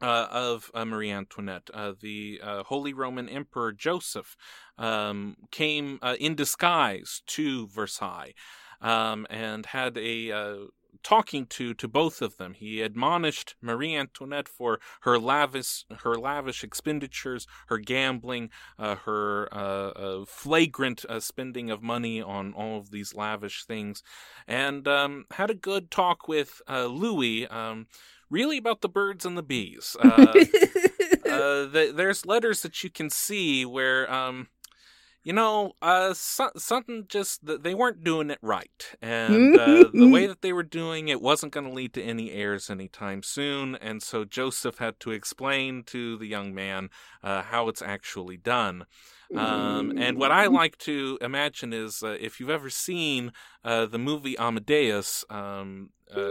uh, of uh, Marie Antoinette, uh, the uh, Holy Roman Emperor Joseph, um, came uh, in disguise to Versailles um, and had a uh, talking to to both of them. He admonished Marie Antoinette for her lavish her lavish expenditures, her gambling, uh, her uh, uh, flagrant uh, spending of money on all of these lavish things, and um, had a good talk with uh, Louis. Um, Really about the birds and the bees. Uh, uh, the, there's letters that you can see where, um, you know, uh, so, something just th- they weren't doing it right, and uh, the way that they were doing it wasn't going to lead to any heirs anytime soon. And so Joseph had to explain to the young man uh, how it's actually done. Um, and what I like to imagine is uh, if you've ever seen uh, the movie Amadeus, um, uh,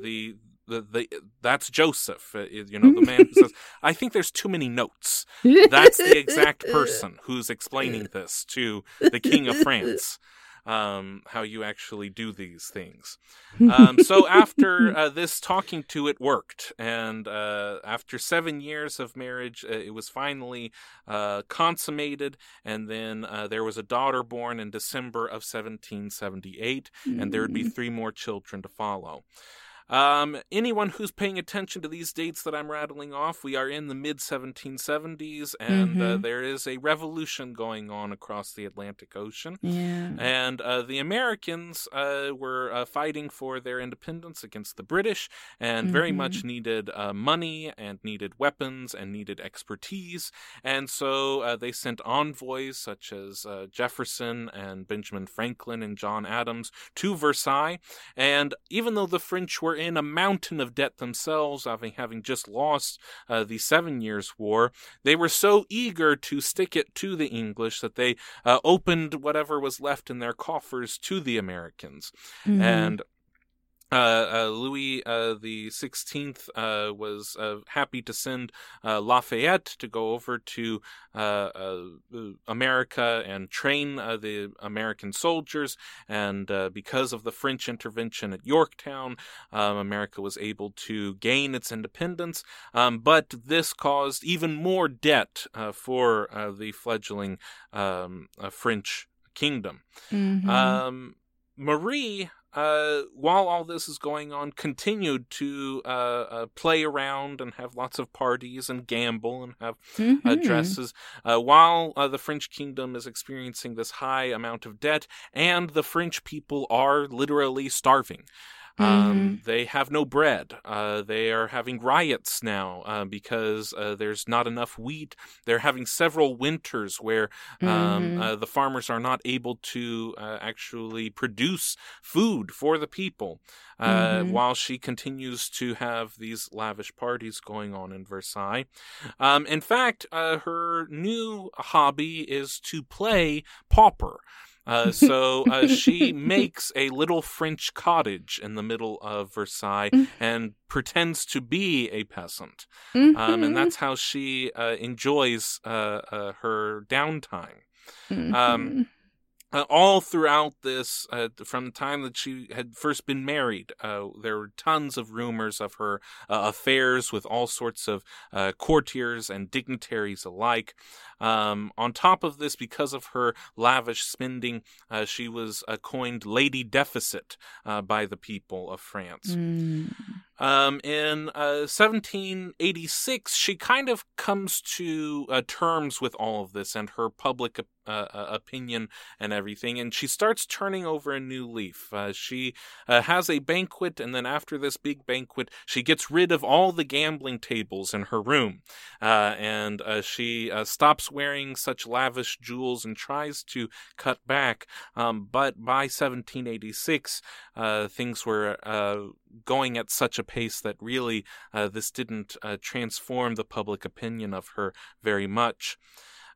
the the, the that's Joseph, uh, you know, the man who says, "I think there's too many notes." That's the exact person who's explaining this to the King of France. Um, how you actually do these things. Um, so after uh, this talking to it worked, and uh, after seven years of marriage, uh, it was finally uh, consummated, and then uh, there was a daughter born in December of 1778, and there would be three more children to follow. Um, anyone who's paying attention to these dates that I'm rattling off, we are in the mid 1770s, and uh, Mhm. there is a revolution going on across the Atlantic Ocean. yeah. And uh, the Americans uh, were uh, fighting for their independence against the British and very Mhm. much needed uh, money and needed weapons and needed expertise. And so uh, they sent envoys such as uh, Jefferson and Benjamin Franklin and John Adams to Versailles. And even though the French were in a mountain of debt themselves, having, having just lost uh, the Seven Years' War, they were so eager to stick it to the English that they uh, opened whatever was left in their coffers to the Americans. Mhm. And uh, uh, Louis uh, the Sixteenth uh, was uh, happy to send uh, Lafayette to go over to uh, uh, America and train uh, the American soldiers. And uh, because of the French intervention at Yorktown, um, America was able to gain its independence. Um, but this caused even more debt uh, for uh, the fledgling um, uh, French kingdom. Mhm. Um, Marie, uh, while all this is going on, continued to uh, uh, play around and have lots of parties and gamble and have uh, Mhm. dresses, uh, while uh, the French kingdom is experiencing this high amount of debt, and the French people are literally starving. Um, They have no bread. Uh, they are having riots now uh, because uh, there's not enough wheat. They're having several winters where um, Mhm. uh, the farmers are not able to uh, actually produce food for the people. Uh, Mhm. While she continues to have these lavish parties going on in Versailles. Um, in fact, uh, her new hobby is to play pauper. Uh, so uh, she makes a little French cottage in the middle of Versailles and pretends to be a peasant. Um, and that's how she uh, enjoys uh, uh, her downtime. Um, Uh, all throughout this, uh, from the time that she had first been married, uh, there were tons of rumors of her uh, affairs with all sorts of uh, courtiers and dignitaries alike. Um, on top of this, because of her lavish spending, uh, she was uh, coined Lady Deficit uh, by the people of France. Mm. Um, in uh, 1786, she kind of comes to uh, terms with all of this, and her public uh, uh, opinion and everything. And she starts turning over a new leaf. Uh, she uh, has a banquet, and then after this big banquet, she gets rid of all the gambling tables in her room. Uh, and uh, she stops wearing such lavish jewels and tries to cut back. Um, but by 1786, things were going at such a pace that really this didn't transform the public opinion of her very much.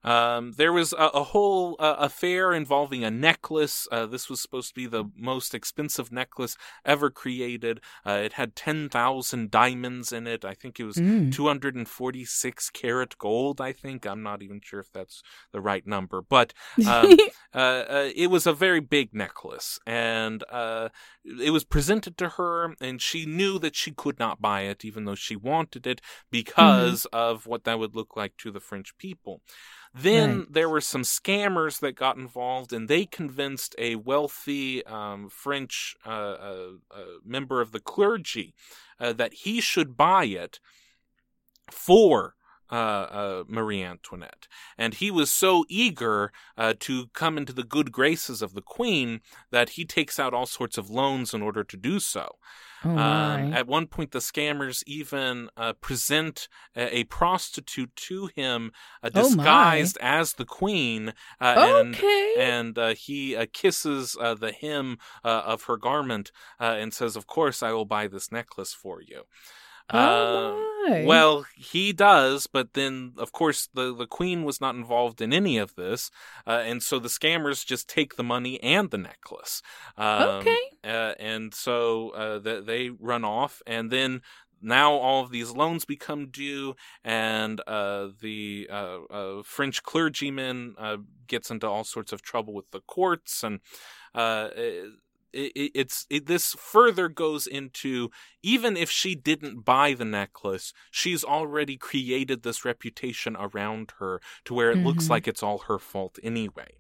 Um, there was a, a whole uh, affair involving a necklace. Uh, this was supposed to be the most expensive necklace ever created. Uh, it had 10,000 diamonds in it. I think it was mm. 246 karat gold, I think. I'm not even sure if that's the right number, but um, uh, uh, it was a very big necklace. And uh, it was presented to her, and she knew that she could not buy it, even though she wanted it, because mm-hmm. of what that would look like to the French people. Then right. there were some scammers that got involved, and they convinced a wealthy um, French uh, uh, uh, member of the clergy uh, that he should buy it for uh, uh, Marie Antoinette. And he was so eager uh, to come into the good graces of the queen that he takes out all sorts of loans in order to do so. Oh um, at one point, the scammers even uh, present a, a, prostitute to him, uh, oh, disguised oh as the queen, uh, okay. and and he kisses the hem of her garment and says, "Of course, I will buy this necklace for you." Oh uh, well, he does, but then of course the the queen was not involved in any of this, uh, and so the scammers just take the money and the necklace. Um, okay. Uh, and so uh, the, they run off, and then now all of these loans become due, and uh, the uh, uh, French clergyman uh, gets into all sorts of trouble with the courts, and it, it's it, this further goes into even if she didn't buy the necklace, she's already created this reputation around her to where it mm-hmm. looks like it's all her fault anyway.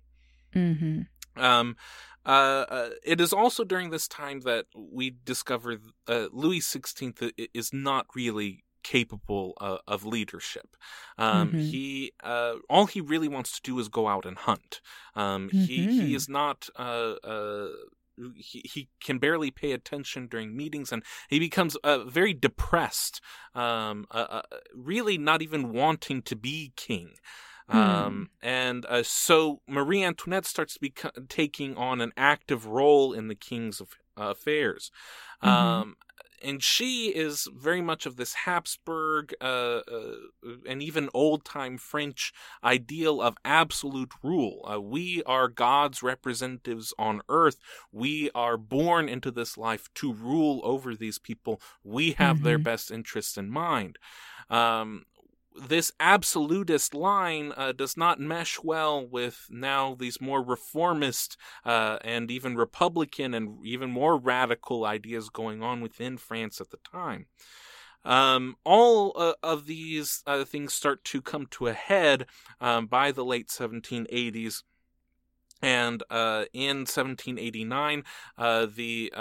Mm-hmm. Um, uh, uh, it is also during this time that we discover uh, Louis XVI is not really capable uh, of leadership. Um, mm-hmm. He uh, all he really wants to do is go out and hunt. Um, mm-hmm. He he mm-hmm. is not uh, uh he, he can barely pay attention during meetings and he becomes uh, very depressed um, uh, uh, really not even wanting to be king hmm. um, and uh, so Marie Antoinette starts to beca- taking on an active role in the king's affairs. Mm-hmm. Um, and she is very much of this Habsburg uh, uh, and even old time French ideal of absolute rule. Uh, we are God's representatives on earth. We are born into this life to rule over these people. We have mm-hmm. their best interests in mind. Um, this absolutist line uh, does not mesh well with now these more reformist uh, and even Republican and even more radical ideas going on within France at the time. Um, all uh, of these uh, things start to come to a head um, by the late 1780s. And uh, in 1789, uh, the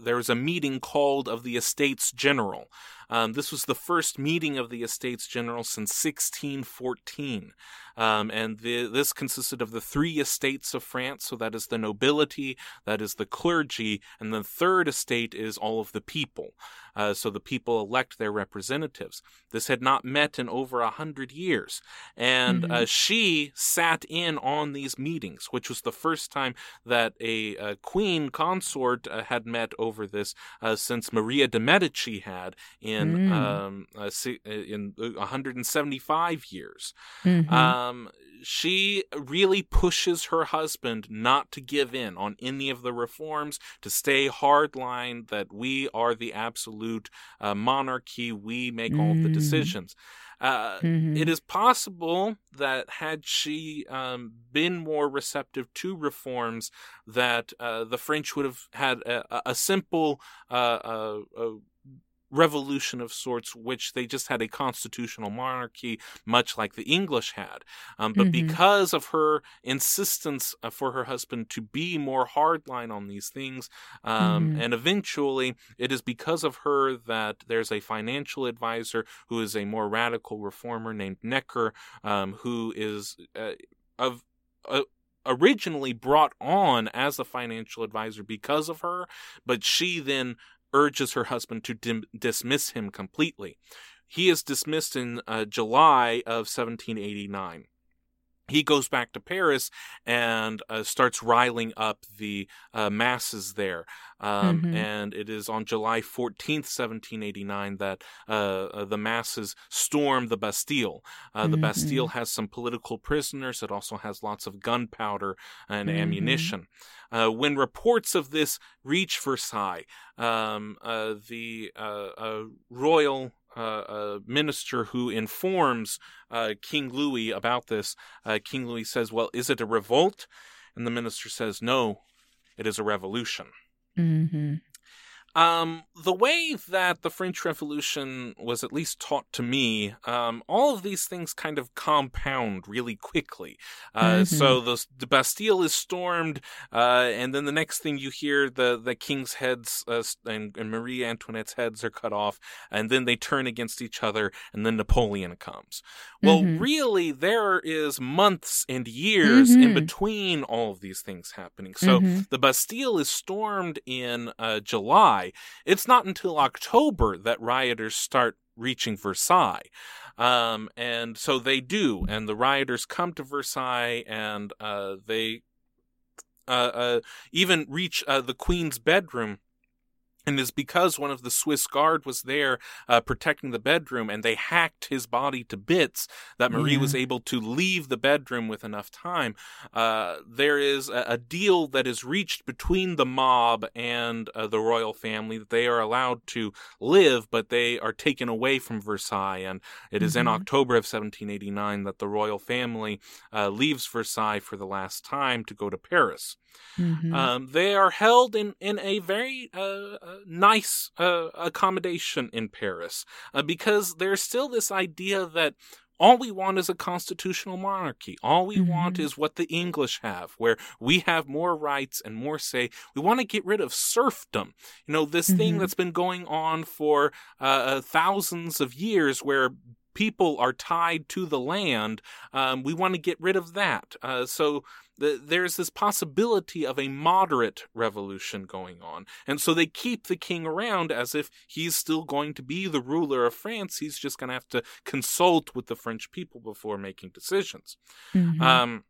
there was a meeting called of the Estates General, um, this was the first meeting of the Estates General since 1614. Um, and the, this consisted of the three estates of France. So that is the nobility, that is the clergy, and the third estate is all of the people. Uh, so the people elect their representatives. This had not met in over a hundred years. And mm-hmm. uh, she sat in on these meetings, which was the first time that a, a queen consort uh, had met over this uh, since Maria de' Medici had in mm. um, uh, in 175 years. Mm-hmm. Um, she really pushes her husband not to give in on any of the reforms, to stay hardline that we are the absolute uh, monarchy, we make mm. all the decisions. Uh, mm-hmm. it is possible that had she um, been more receptive to reforms, that uh, the French would have had a, a simple uh, uh, uh revolution of sorts, which they just had a constitutional monarchy, much like the English had. Um, but mm-hmm. because of her insistence uh, for her husband to be more hardline on these things, um, mm-hmm. and eventually it is because of her that there's a financial advisor who is a more radical reformer named Necker, um, who is uh, of uh, originally brought on as a financial advisor because of her, but she then urges her husband to dim- dismiss him completely. He is dismissed in uh, July of 1789 he goes back to Paris and uh, starts riling up the uh, masses there. Um, mm-hmm. And it is on July 14th, 1789, that uh, uh, the masses storm the Bastille. Mm-hmm. The Bastille mm-hmm. has some political prisoners. It also has lots of gunpowder and mm-hmm. ammunition. Uh, when reports of this reach Versailles, um, uh, the royal uh, minister who informs uh, King Louis about this. Uh, King Louis says, Well, is it a revolt? And the minister says, No, it is a revolution. Mm-hmm. Um, the way that the French Revolution was at least taught to me, um, all of these things kind of compound really quickly. Uh, mm-hmm. So the, the, Bastille is stormed, uh, and then the next thing you hear, the, the king's heads uh, and, and, Marie Antoinette's heads are cut off, and then they turn against each other, and then Napoleon comes. Well, mm-hmm. really, there is months and years mm-hmm. in between all of these things happening. So mm-hmm. the Bastille is stormed in uh, It's not until October that rioters start reaching Versailles. Um, and so they do, and the rioters come to Versailles and uh, they uh, uh, even reach uh, the Queen's bedroom and is because one of the Swiss guard was there uh, protecting the bedroom and they hacked his body to bits that Marie yeah. was able to leave the bedroom with enough time. Uh, there is a, a, deal that is reached between the mob and uh, the royal family that they are allowed to live, but they are taken away from Versailles. And it is mm-hmm. in October of 1789 that the royal family uh, leaves Versailles for the last time to go to Paris. Mm-hmm. Um, they are held in, in a very uh, uh, nice uh, accommodation in Paris uh, because there's still this idea that all we want is a constitutional monarchy. All we mm-hmm. want is what the English have, where we have more rights and more say. We want to get rid of serfdom. You know, this mm-hmm. thing that's been going on for uh, uh, thousands of years where people are tied to the land. Um, we want to get rid of that. Uh, so there's this possibility of a moderate revolution going on. And so they keep the king around as if he's still going to be the ruler of France. He's just going to have to consult with the French people before making decisions. Mm-hmm. Um,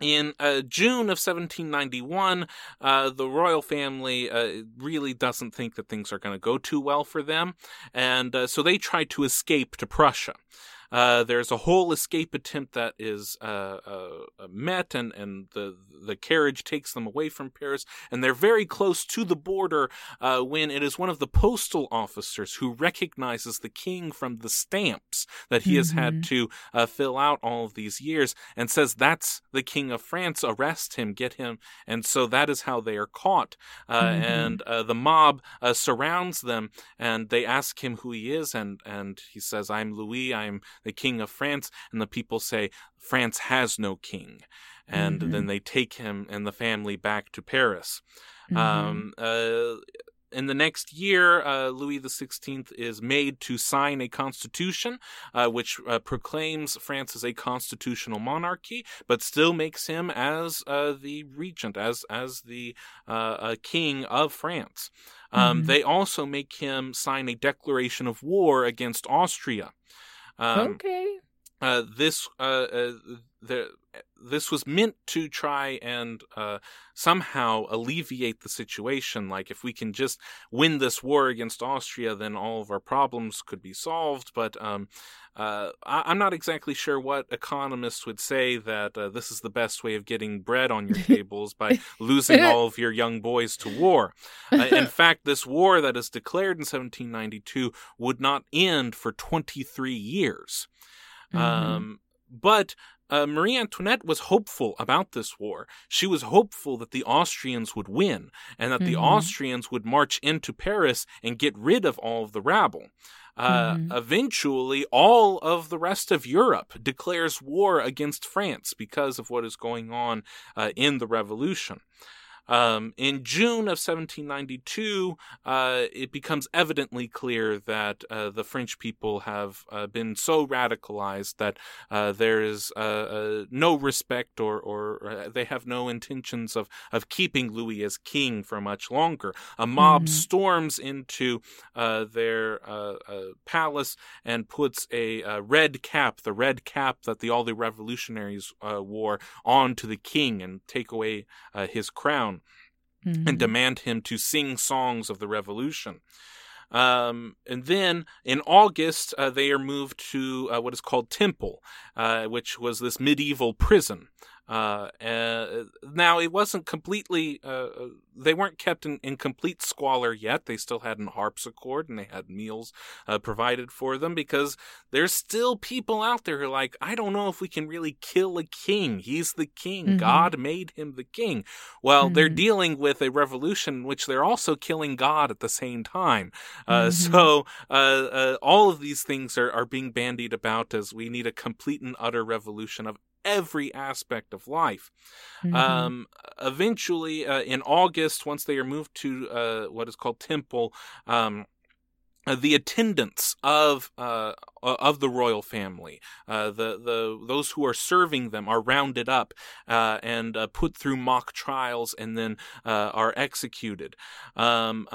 in uh, June of 1791, uh, the royal family uh, really doesn't think that things are going to go too well for them, and uh, so they try to escape to Prussia. Uh, there's a whole escape attempt that is uh, uh, uh, met, and, and the the carriage takes them away from Paris, and they're very close to the border uh, when it is one of the postal officers who recognizes the king from the stamps that he mm-hmm. has had mm-hmm. to uh, fill out all of these years, and says that's the king of France. Arrest him, get him, and so that is how they are caught. Mm-hmm. And the mob surrounds them, and they ask him who he is, and and he says, "I'm Louis. I'm the king of France, and the people say, France has no king. And mm-hmm. then they take him and the family back to Paris. Mm-hmm. Um, uh, in the next year, uh, Louis XVI is made to sign a constitution uh, which uh, proclaims France as a constitutional monarchy, but still makes him as uh, the regent, as as the uh, king of France. Um, mm-hmm. They also make him sign a declaration of war against Austria. Um, okay. Uh, this uh, uh, the, this was meant to try and uh, somehow alleviate the situation. Like, if we can just win this war against Austria, then all of our problems could be solved. But um, uh, I- am not exactly sure what economists would say that uh, this is the best way of getting bread on your tables by losing all of your young boys to war. Uh, in fact, this war that is declared in 1792 would not end for 23 years. Mm-hmm. Um, but uh, Marie Antoinette was hopeful about this war. She was hopeful that the Austrians would win and that mm-hmm. the Austrians would march into Paris and get rid of all of the rabble. Uh, mm-hmm. Eventually, all of the rest of Europe declares war against France because of what is going on uh, in the revolution. Um, in June of 1792, uh, it becomes evidently clear that uh, the French people have uh, been so radicalized that uh, there is uh, uh, no respect or, or they have no intentions of, of keeping Louis as king for much longer. A mob mm-hmm. storms into their palace and puts a red cap, the red cap that the all the revolutionaries wore, onto the king and take away his crown mm-hmm. and demand him to sing songs of the revolution. Um, and then in August, uh, they are moved to uh, what is called Temple, uh, which was this medieval prison. Uh, uh, now it wasn't completely, uh, uh, they weren't kept in, in, complete squalor yet. They still had an harpsichord and they had meals uh, provided for them because there's still people out there who are like, I don't know if we can really kill a king. He's the king. Mm-hmm. God made him the king. Well, mm-hmm. they're dealing with a revolution in which they're also killing God at the same time. Uh, mm-hmm. So all of these things are, are being bandied about as we need a complete and utter revolution of every aspect of life. Mm-hmm. Um, eventually, uh, in August, once they are moved to uh, what is called Temple, um, uh, the attendants of uh, of the royal family, uh, the the those who are serving them are rounded up uh, and uh, put through mock trials and then uh, are executed. Um,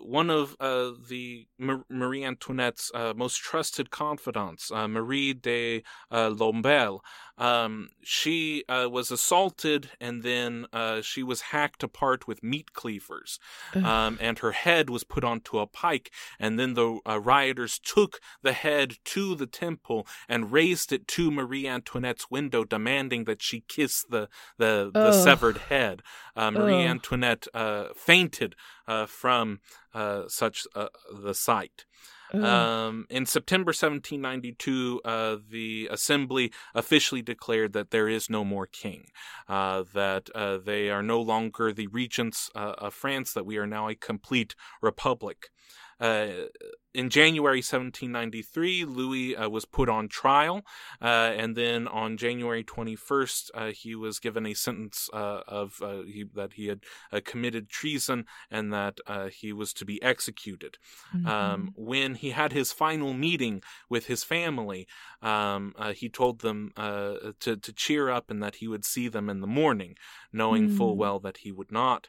one of the Marie Antoinette's most trusted confidants, Marie de Lamballe, um, she was assaulted and then she was hacked apart with meat cleavers, um, and her head was put onto a pike, and then the rioters took the head to the temple and raised it to Marie Antoinette's window, demanding that she kiss the the, the severed head. Uh, Marie Antoinette uh, fainted uh, from uh, such uh, the sight. Um, in September 1792, uh, the assembly officially declared that there is no more king, uh, that uh, they are no longer the regents of France, that we are now a complete republic. Uh, in January 1793, Louis uh, was put on trial, uh, and then on January 21st, uh, he was given a sentence uh, of uh, he, that he had committed treason and that he was to be executed. Mm-hmm. Um, when he had his final meeting with his family, um, he told them to, to cheer up and that he would see them in the morning, knowing mm-hmm. full well that he would not.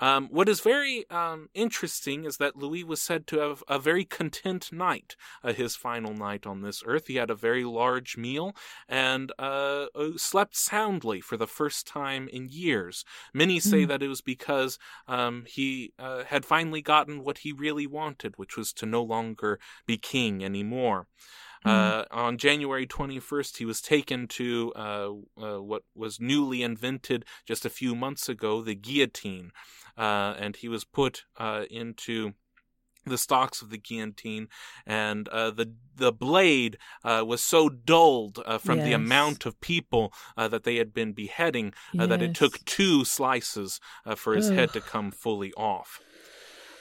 Um, what is very um, interesting is that Louis was said to have a very content night, uh, his final night on this earth. He had a very large meal and uh, uh slept soundly for the first time in years. Many say mm. that it was because um, he uh, had finally gotten what he really wanted, which was to no longer be king anymore. Mm. Uh, on January 21st, he was taken to uh, uh, what was newly invented just a few months ago, the guillotine, uh, and he was put uh, into the stocks of the guillotine, and uh, the the blade uh, was so dulled uh, from yes. the amount of people uh, that they had been beheading yes. that it took two slices for his Ugh. head to come fully off.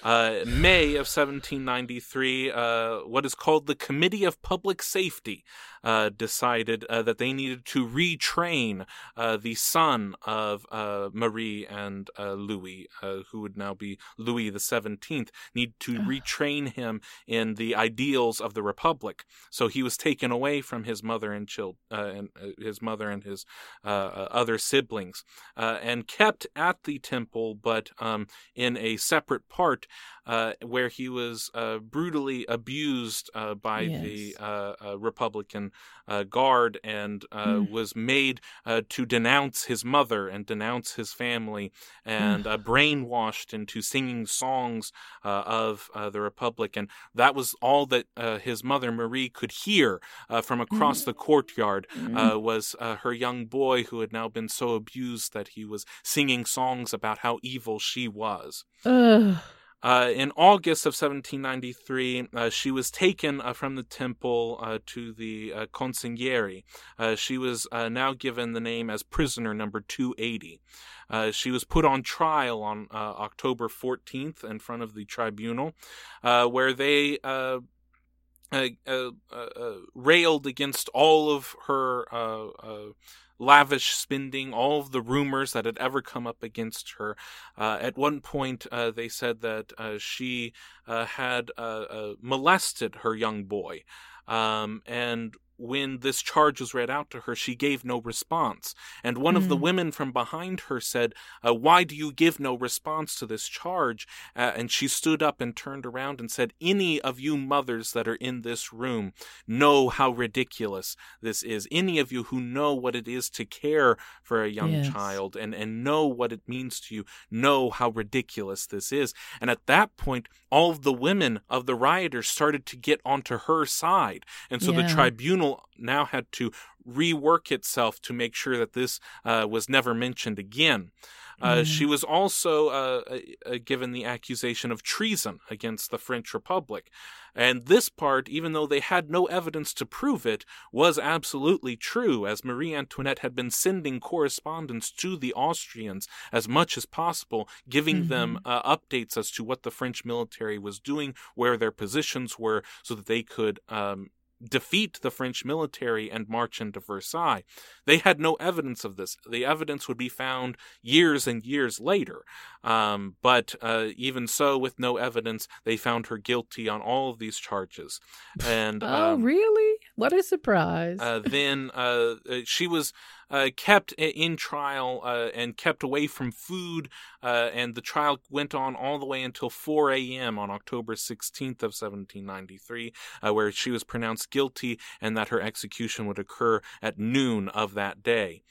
Uh, May of 1793, uh, what is called the Committee of Public Safety uh, decided uh, that they needed to retrain uh, the son of uh, Marie and Louis, who would now be Louis the Seventeenth, need to retrain him in the ideals of the Republic. So he was taken away from his mother and child, and his mother and his other siblings, and kept at the temple, but um, in a separate part uh, where he was uh, brutally abused uh, by yes. the uh, uh, Republican guard and mm. was made to denounce his mother and denounce his family and brainwashed into singing songs of the Republic. And that was all that his mother, Marie, could hear from across mm. the courtyard mm. was her young boy who had now been so abused that he was singing songs about how evil she was. Uh, in August of 1793, uh, she was taken uh, from the temple uh, to the uh, Conciergerie. Uh, she was now given the name as prisoner number 280. she was put on trial on October 14th in front of the tribunal, where they railed against all of her lavish spending, all of the rumors that had ever come up against her. Uh, at one point, uh, they said that uh, she uh, had uh, molested her young boy. Um, and when this charge was read out to her, she gave no response. And one mm. of the hmm. women from behind her said, uh, Why do you give no response to this charge? Uh, and she stood up and turned around and said, Any of you mothers that are in this room know how ridiculous this is. Any of you who know what it is to care for a young yes. child and, and know what it means to you know how ridiculous this is. And at that point, all of the women of the rioters started to get onto her side. And so yeah. the tribunal now had to rework itself to make sure that this uh, was never mentioned again. Uh, mm. She was also uh, uh, given the accusation of treason against the French Republic. And this part, even though they had no evidence to prove it, was absolutely true, as Marie Antoinette had been sending correspondence to the Austrians as much as possible, giving mm-hmm. them uh, updates as to what the French military was doing, where their positions were, so that they could um, defeat the French military and march into Versailles. They had no evidence of this. The evidence would be found years and years later. Um, but uh, even so, with no evidence, they found her guilty on all of these charges. And oh, um, really? What a surprise! Uh, then uh, uh she was uh, kept in trial uh, and kept away from food, uh, and the trial went on all the way until 4 a.m. on October 16th of 1793, uh, where she was pronounced guilty and that her execution would occur at noon of that day.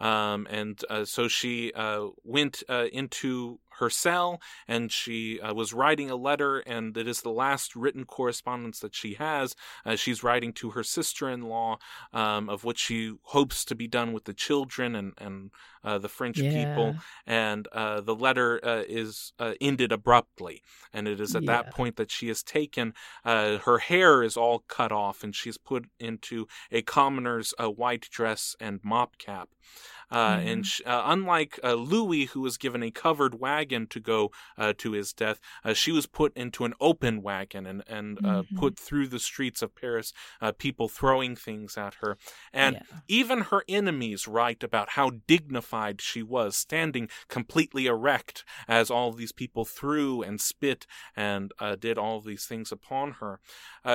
Um, and uh, so she uh, went uh, into her cell and she uh, was writing a letter, and it is the last written correspondence that she has. Uh, she's writing to her sister in law um, of what she hopes to be done with the children and, and uh, the French yeah. people. And the letter is ended abruptly. And it is at yeah. that point that she is taken. her hair is all cut off, and she's put into a commoner's white dress and mop cap. Uh, mm-hmm. And sh- uh, unlike uh, Louis, who was given a covered wagon to go uh, to his death, uh, she was put into an open wagon and, and mm-hmm. put through the streets of Paris, people throwing things at her. And yeah. even her enemies write about how dignified she was, standing completely erect as all these people threw and spit and did all these things upon her.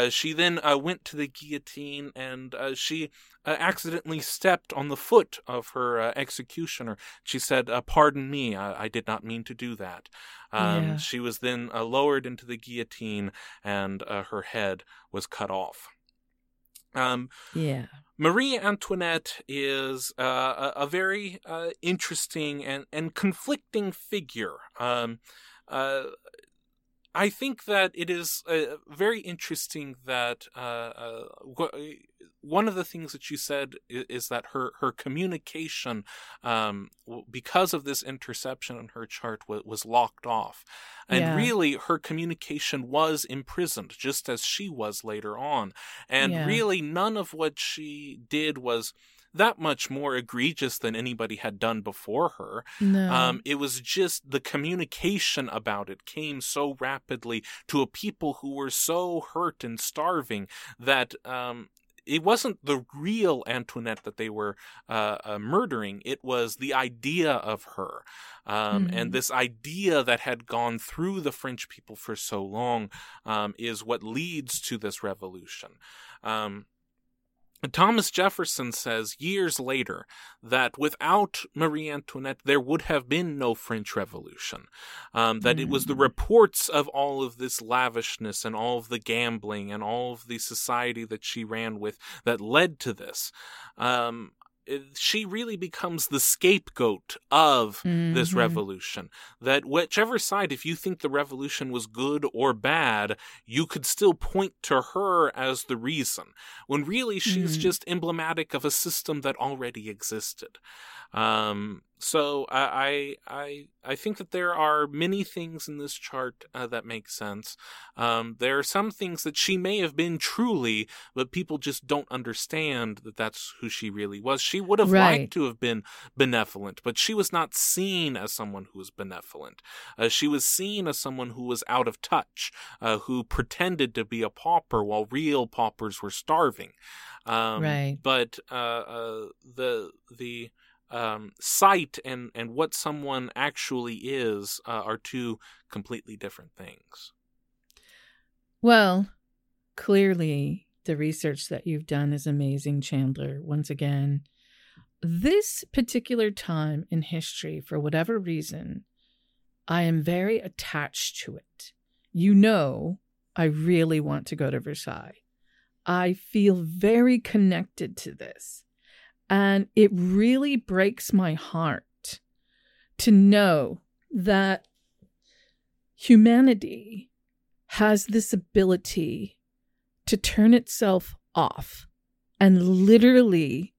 she then went to the guillotine and she uh, accidentally stepped on the foot of her uh, executioner. She said, uh, Pardon me, I-, I, did not mean to do that. Um, yeah. She was then uh, lowered into the guillotine and uh, her head was cut off. Um, yeah. Marie Antoinette is uh, a, a, very interesting and, and conflicting figure. Um, I think that it is uh, very interesting that uh, uh, one of the things that you said is, is that her her communication, um, because of this interception on her chart, was, was locked off, and yeah. really her communication was imprisoned, just as she was later on, and yeah. really none of what she did was that much more egregious than anybody had done before her. No. Um, it was just the communication about it came so rapidly to a people who were so hurt and starving that um, it wasn't the real Antoinette that they were uh, uh, murdering. It was the idea of her. Um, mm-hmm. And this idea that had gone through the French people for so long um, is what leads to this revolution. Um, Thomas Jefferson says years later that without Marie Antoinette, there would have been no French Revolution. Um, that mm. it was the mm. reports of all of this lavishness and all of the gambling and all of the society that she ran with that led to this. Um, she really becomes the scapegoat of mm-hmm. this revolution. That whichever side, if you think the revolution was good or bad, you could still point to her as the reason, when really she's mm-hmm. just emblematic of a system that already existed. Um, so I, I I think that there are many things in this chart uh, that make sense. Um, there are some things that she may have been truly, but people just don't understand that that's who she really was. She would have Right. liked to have been benevolent, but she was not seen as someone who was benevolent. Uh, she was seen as someone who was out of touch, uh, who pretended to be a pauper while real paupers were starving. Um, Right. But uh, uh, the the um, sight and and what someone actually is uh, are two completely different things. Well, clearly the research that you've done is amazing, Chandler. Once again, this particular time in history, for whatever reason, I am very attached to it. You know, I really want to go to Versailles. I feel very connected to this. And it really breaks my heart to know that humanity has this ability to turn itself off and literally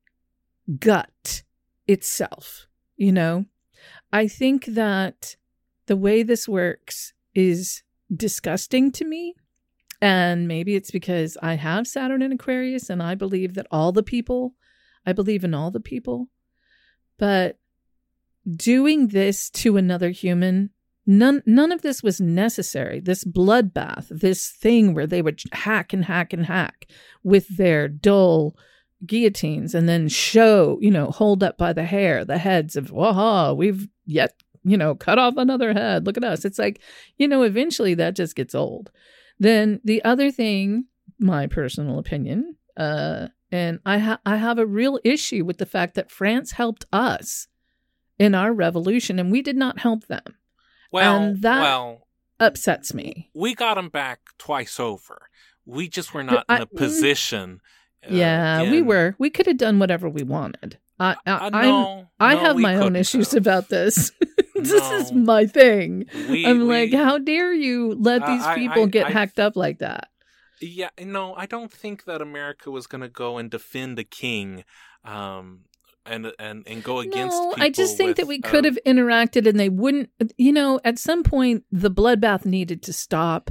gut itself. You know, I think that the way this works is disgusting to me. And maybe it's because I have Saturn in Aquarius and I believe that all the people, I believe in all the people. But doing this to another human none none of this was necessary. This bloodbath this thing where they would hack and hack and hack with their dull guillotines and then show you know hold up by the hair the heads of waha we've yet you know cut off another head. Look at us. It's like you know eventually that just gets old. Then the other thing my personal opinion uh and i ha- i have a real issue with the fact that france helped us in our revolution and we did not help them Well, And that- well, upsets me. we got them back twice over. We just were not I- in a position. uh, yeah, we were. We could have done whatever we wanted. I, I, Uh, I'm- no, I no, have my own issues have. about this. this is my thing. We- I'm we- like, how dare you let these people I- get I- hacked up like that? Yeah, no, I don't think that America was going to go and defend a king, um, and and and go against. No, people I just think that with, we could uh, have interacted and they wouldn't, you know, at some point the bloodbath needed to stop.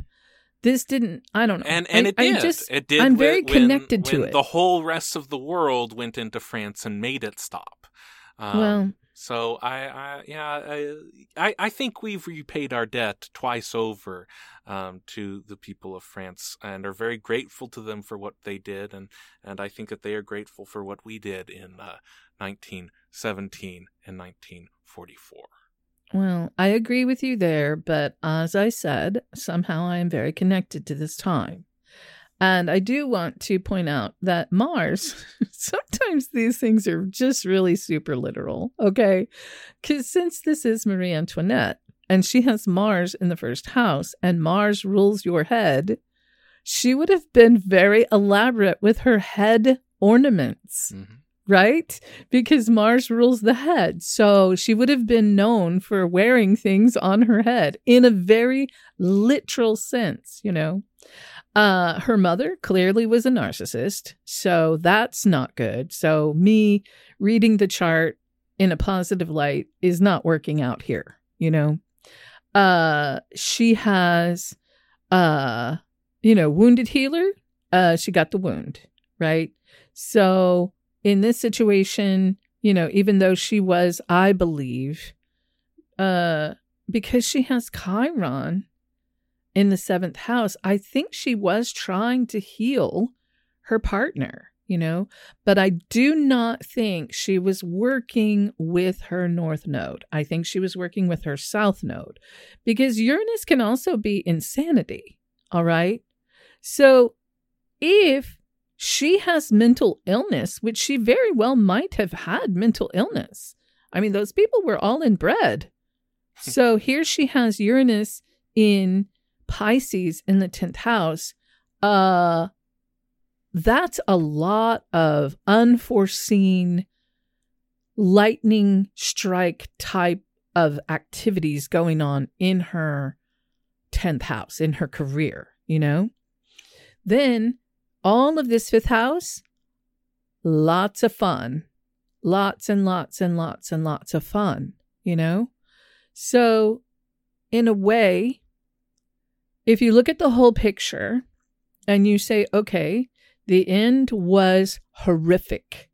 This didn't, I don't know. and and I, it did. I just, it did. I'm very when- connected to when it. The whole rest of the world went into France and made it stop. Um, Well- so I, I yeah, I, I, think we've repaid our debt twice over um, to the people of France, and are very grateful to them for what they did, and and I think that they are grateful for what we did in uh, 1917 and 1944. Well, I agree with you there, but as I said, somehow I am very connected to this time. And I do want to point out that Mars, sometimes these things are just really super literal, okay? Because since this is Marie Antoinette and she has Mars in the first house and Mars rules your head, she would have been very elaborate with her head ornaments Mhm. right? Because Mars rules the head. So she would have been known for wearing things on her head in a very literal sense, you know. Uh, her mother clearly was a narcissist, so that's not good. So me reading the chart in a positive light is not working out here, you know. Uh, she has, uh, you know, wounded healer. Uh, she got the wound, right? So in this situation, you know, even though she was, I believe, uh, because she has Chiron in the seventh house, I think she was trying to heal her partner, you know, but I do not think she was working with her north node. I think she was working with her south node because Uranus can also be insanity. All right. So if she has mental illness, which she very well might have had mental illness. I mean, those people were all inbred. so here she has Uranus in Pisces in the 10th house. Uh that's a lot of unforeseen lightning strike type of activities going on in her 10th house in her career, you know? Then all of this fifth house, lots of fun, lots and lots and lots and lots of fun, you know? So, in a way, if you look at the whole picture and you say, okay, the end was horrific,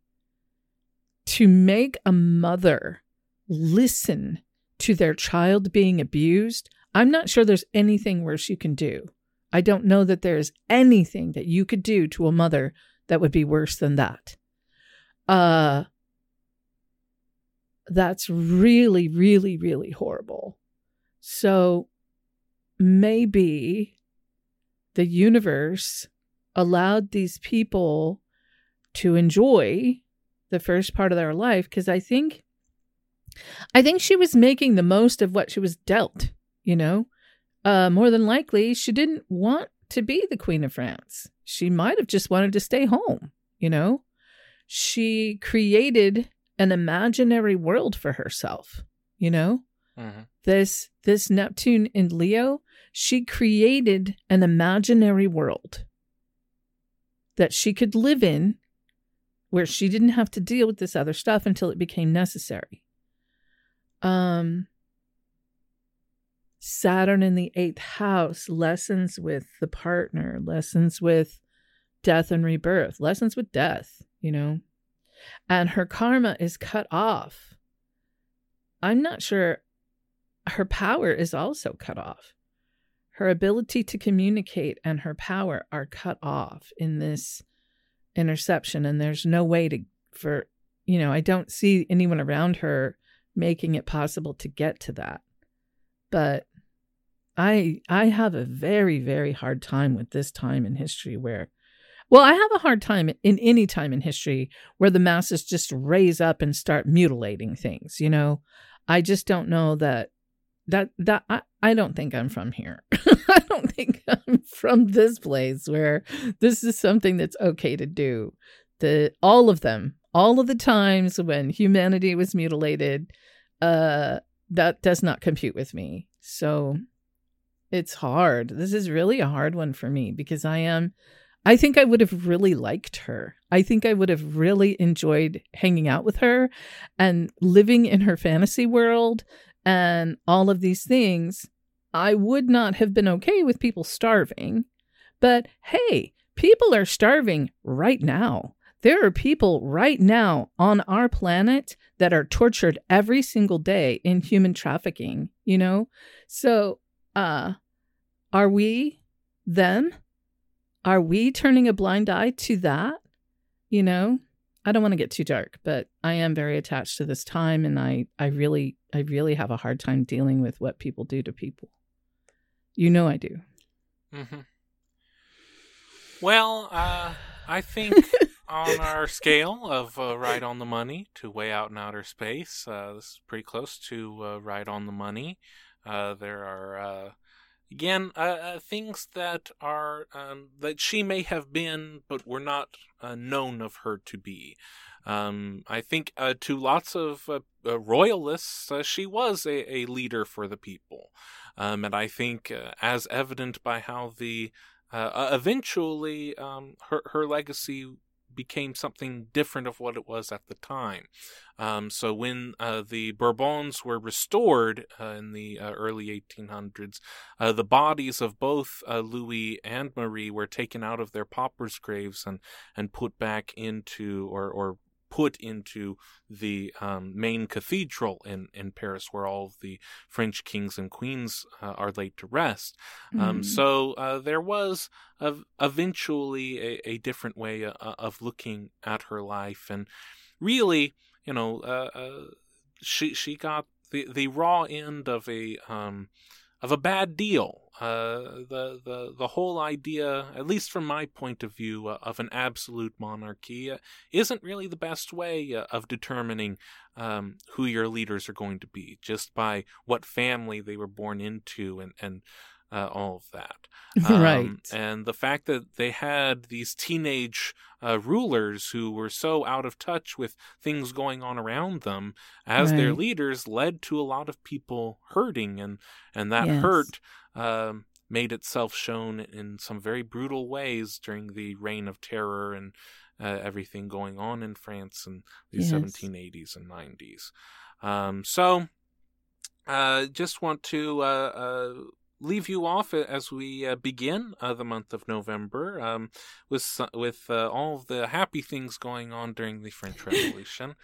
to make a mother listen to their child being abused, I'm not sure there's anything worse you can do. I don't know that there is anything that you could do to a mother that would be worse than that. Uh that's really really really horrible. So maybe the universe allowed these people to enjoy the first part of their life because I think I think she was making the most of what she was dealt, you know. Uh more than likely she didn't want to be the queen of France. She might have just wanted to stay home, you know. She created an imaginary world for herself, you know. Mm-hmm. This this Neptune in Leo, she created an imaginary world that she could live in where she didn't have to deal with this other stuff until it became necessary. Um, Saturn in the eighth house, lessons with the partner, lessons with death and rebirth, lessons with death, you know. And her karma is cut off. I'm not sure her power is also cut off. Her ability to communicate and her power are cut off in this interception, and there's no way to, for, you know, I don't see anyone around her making it possible to get to that. But I I have a very very hard time with this time in history where well, I have a hard time in any time in history where the masses just raise up and start mutilating things, you know. I just don't know that that that I, I don't think I'm from here. I don't think I'm from this place where this is something that's okay to do. The all of them, all of the times when humanity was mutilated, uh that does not compute with me. So it's hard. This is really a hard one for me because I am I think I would have really liked her. I think I would have really enjoyed hanging out with her and living in her fantasy world and all of these things. I would not have been okay with people starving. But hey, people are starving right now. There are people right now on our planet that are tortured every single day in human trafficking, you know? So, uh, are we them? Are we turning a blind eye to that? You know, I don't want to get too dark, but I am very attached to this time and I I really I really have a hard time dealing with what people do to people. You know I do. Mm-hmm. Well, uh, I think on our scale of uh, right on the money to way out in outer space, uh, this is pretty close to uh, right on the money. Uh, there are uh, again uh, uh, things that are um, that she may have been but were not uh, known of her to be um, I think uh, to lots of uh, uh, royalists, she was a, a, leader for the people. Um, and I think, as evident by how the eventually um, her, her legacy became something different of what it was at the time. Um, so when uh, the Bourbons were restored uh, in the uh, early 1800s, uh, the bodies of both uh, Louis and Marie were taken out of their paupers' graves and, and put back into or, or put into the um, main cathedral in, in Paris, where all of the French kings and queens uh, are laid to rest. Um, hmm. so uh, there was a, eventually a, a, different way uh, of looking at her life, and really, you know, uh, uh, she she got the the raw end of a um, of a bad deal. Uh, the the the whole idea, at least from my point of view, uh, of an absolute monarchy, uh, isn't really the best way uh, of determining um, who your leaders are going to be, just by what family they were born into, and and uh, all of that. Um, right. And the fact that they had these teenage uh, rulers who were so out of touch with things going on around them as right. their leaders led to a lot of people hurting, and and that yes. hurt. Um, made itself shown in some very brutal ways during the reign of terror and uh, everything going on in France in the Yes. 1780s and 90s. Um, so, uh, just want to uh, uh, leave you off as we uh, begin uh, the month of November um, with with uh, all of the happy things going on during the French Revolution.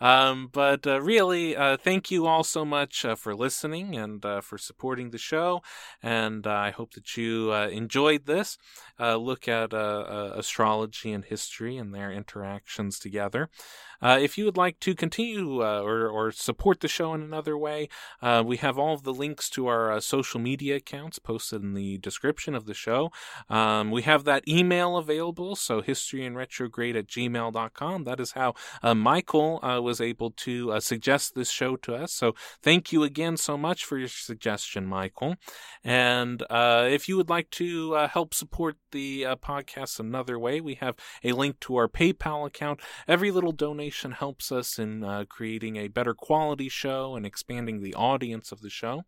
um, but uh, really, uh, thank you all so much uh, for listening and uh, for supporting the show. And uh, I hope that you uh, enjoyed this uh, look at uh, uh, astrology and history and their interactions together. Uh, if you would like to continue uh, or, or support the show in another way, uh, we have all of the links to our uh, social media accounts posted in the description of the show. Um, we have that email available, so historyandretrograde at gmail.com. That is how uh, Michael uh, was able to suggest this show to us. So thank you again so much for your suggestion, Michael. And if you would like to help support the podcast another way, we have a link to our PayPal account. Every little donation helps us in uh, creating a better quality show and expanding the audience of the show.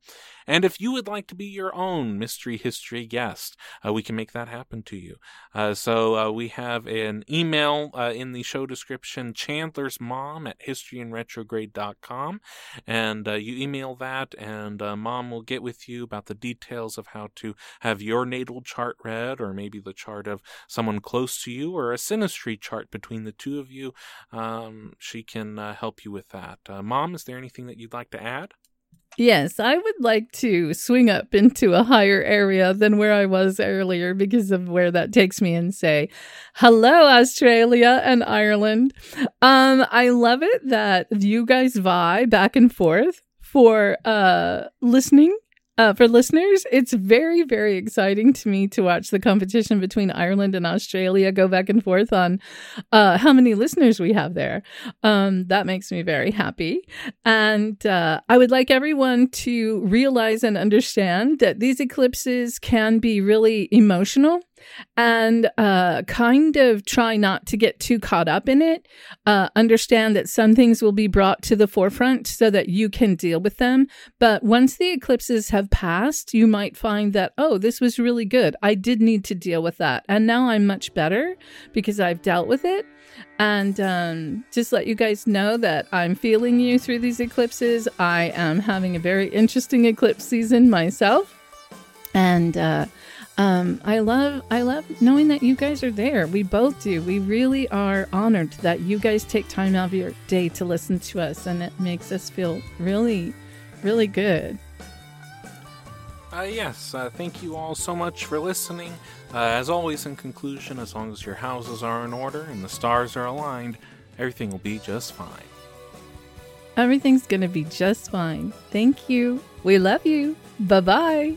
And if you would like to be your own mystery history guest, uh, we can make that happen to you. Uh, so uh, we have an email uh, in the show description, Chandler's mom at historyandretrograde.com. And uh, you email that, and uh, mom will get with you about the details of how to have your natal chart read, or maybe the chart of someone close to you, or a synastry chart between the two of you. Um, she can uh, help you with that. Uh, mom, is there anything that you'd like to add? Yes, I would like to swing up into a higher area than where I was earlier because of where that takes me and say, hello, Australia and Ireland. Um, I love it that you guys vie back and forth for uh listening. Uh, for listeners, it's very, very exciting to me to watch the competition between Ireland and Australia go back and forth on uh, how many listeners we have there. Um, that makes me very happy. And uh, I would like everyone to realize and understand that these eclipses can be really emotional and uh, kind of try not to get too caught up in it. Uh, understand that some things will be brought to the forefront so that you can deal with them. But once the eclipses have passed, you might find that, oh, this was really good. I did need to deal with that. And now I'm much better because I've dealt with it. And um, just let you guys know that I'm feeling you through these eclipses. I am having a very interesting eclipse season myself. And uh, um, I love I love knowing that you guys are there. We both do. We really are honored that you guys take time out of your day to listen to us, and it makes us feel really, really good. Uh, yes, uh, thank you all so much for listening. Uh, as always, in conclusion, as long as your houses are in order and the stars are aligned, everything will be just fine. Everything's gonna be just fine. Thank you. We love you. Bye bye.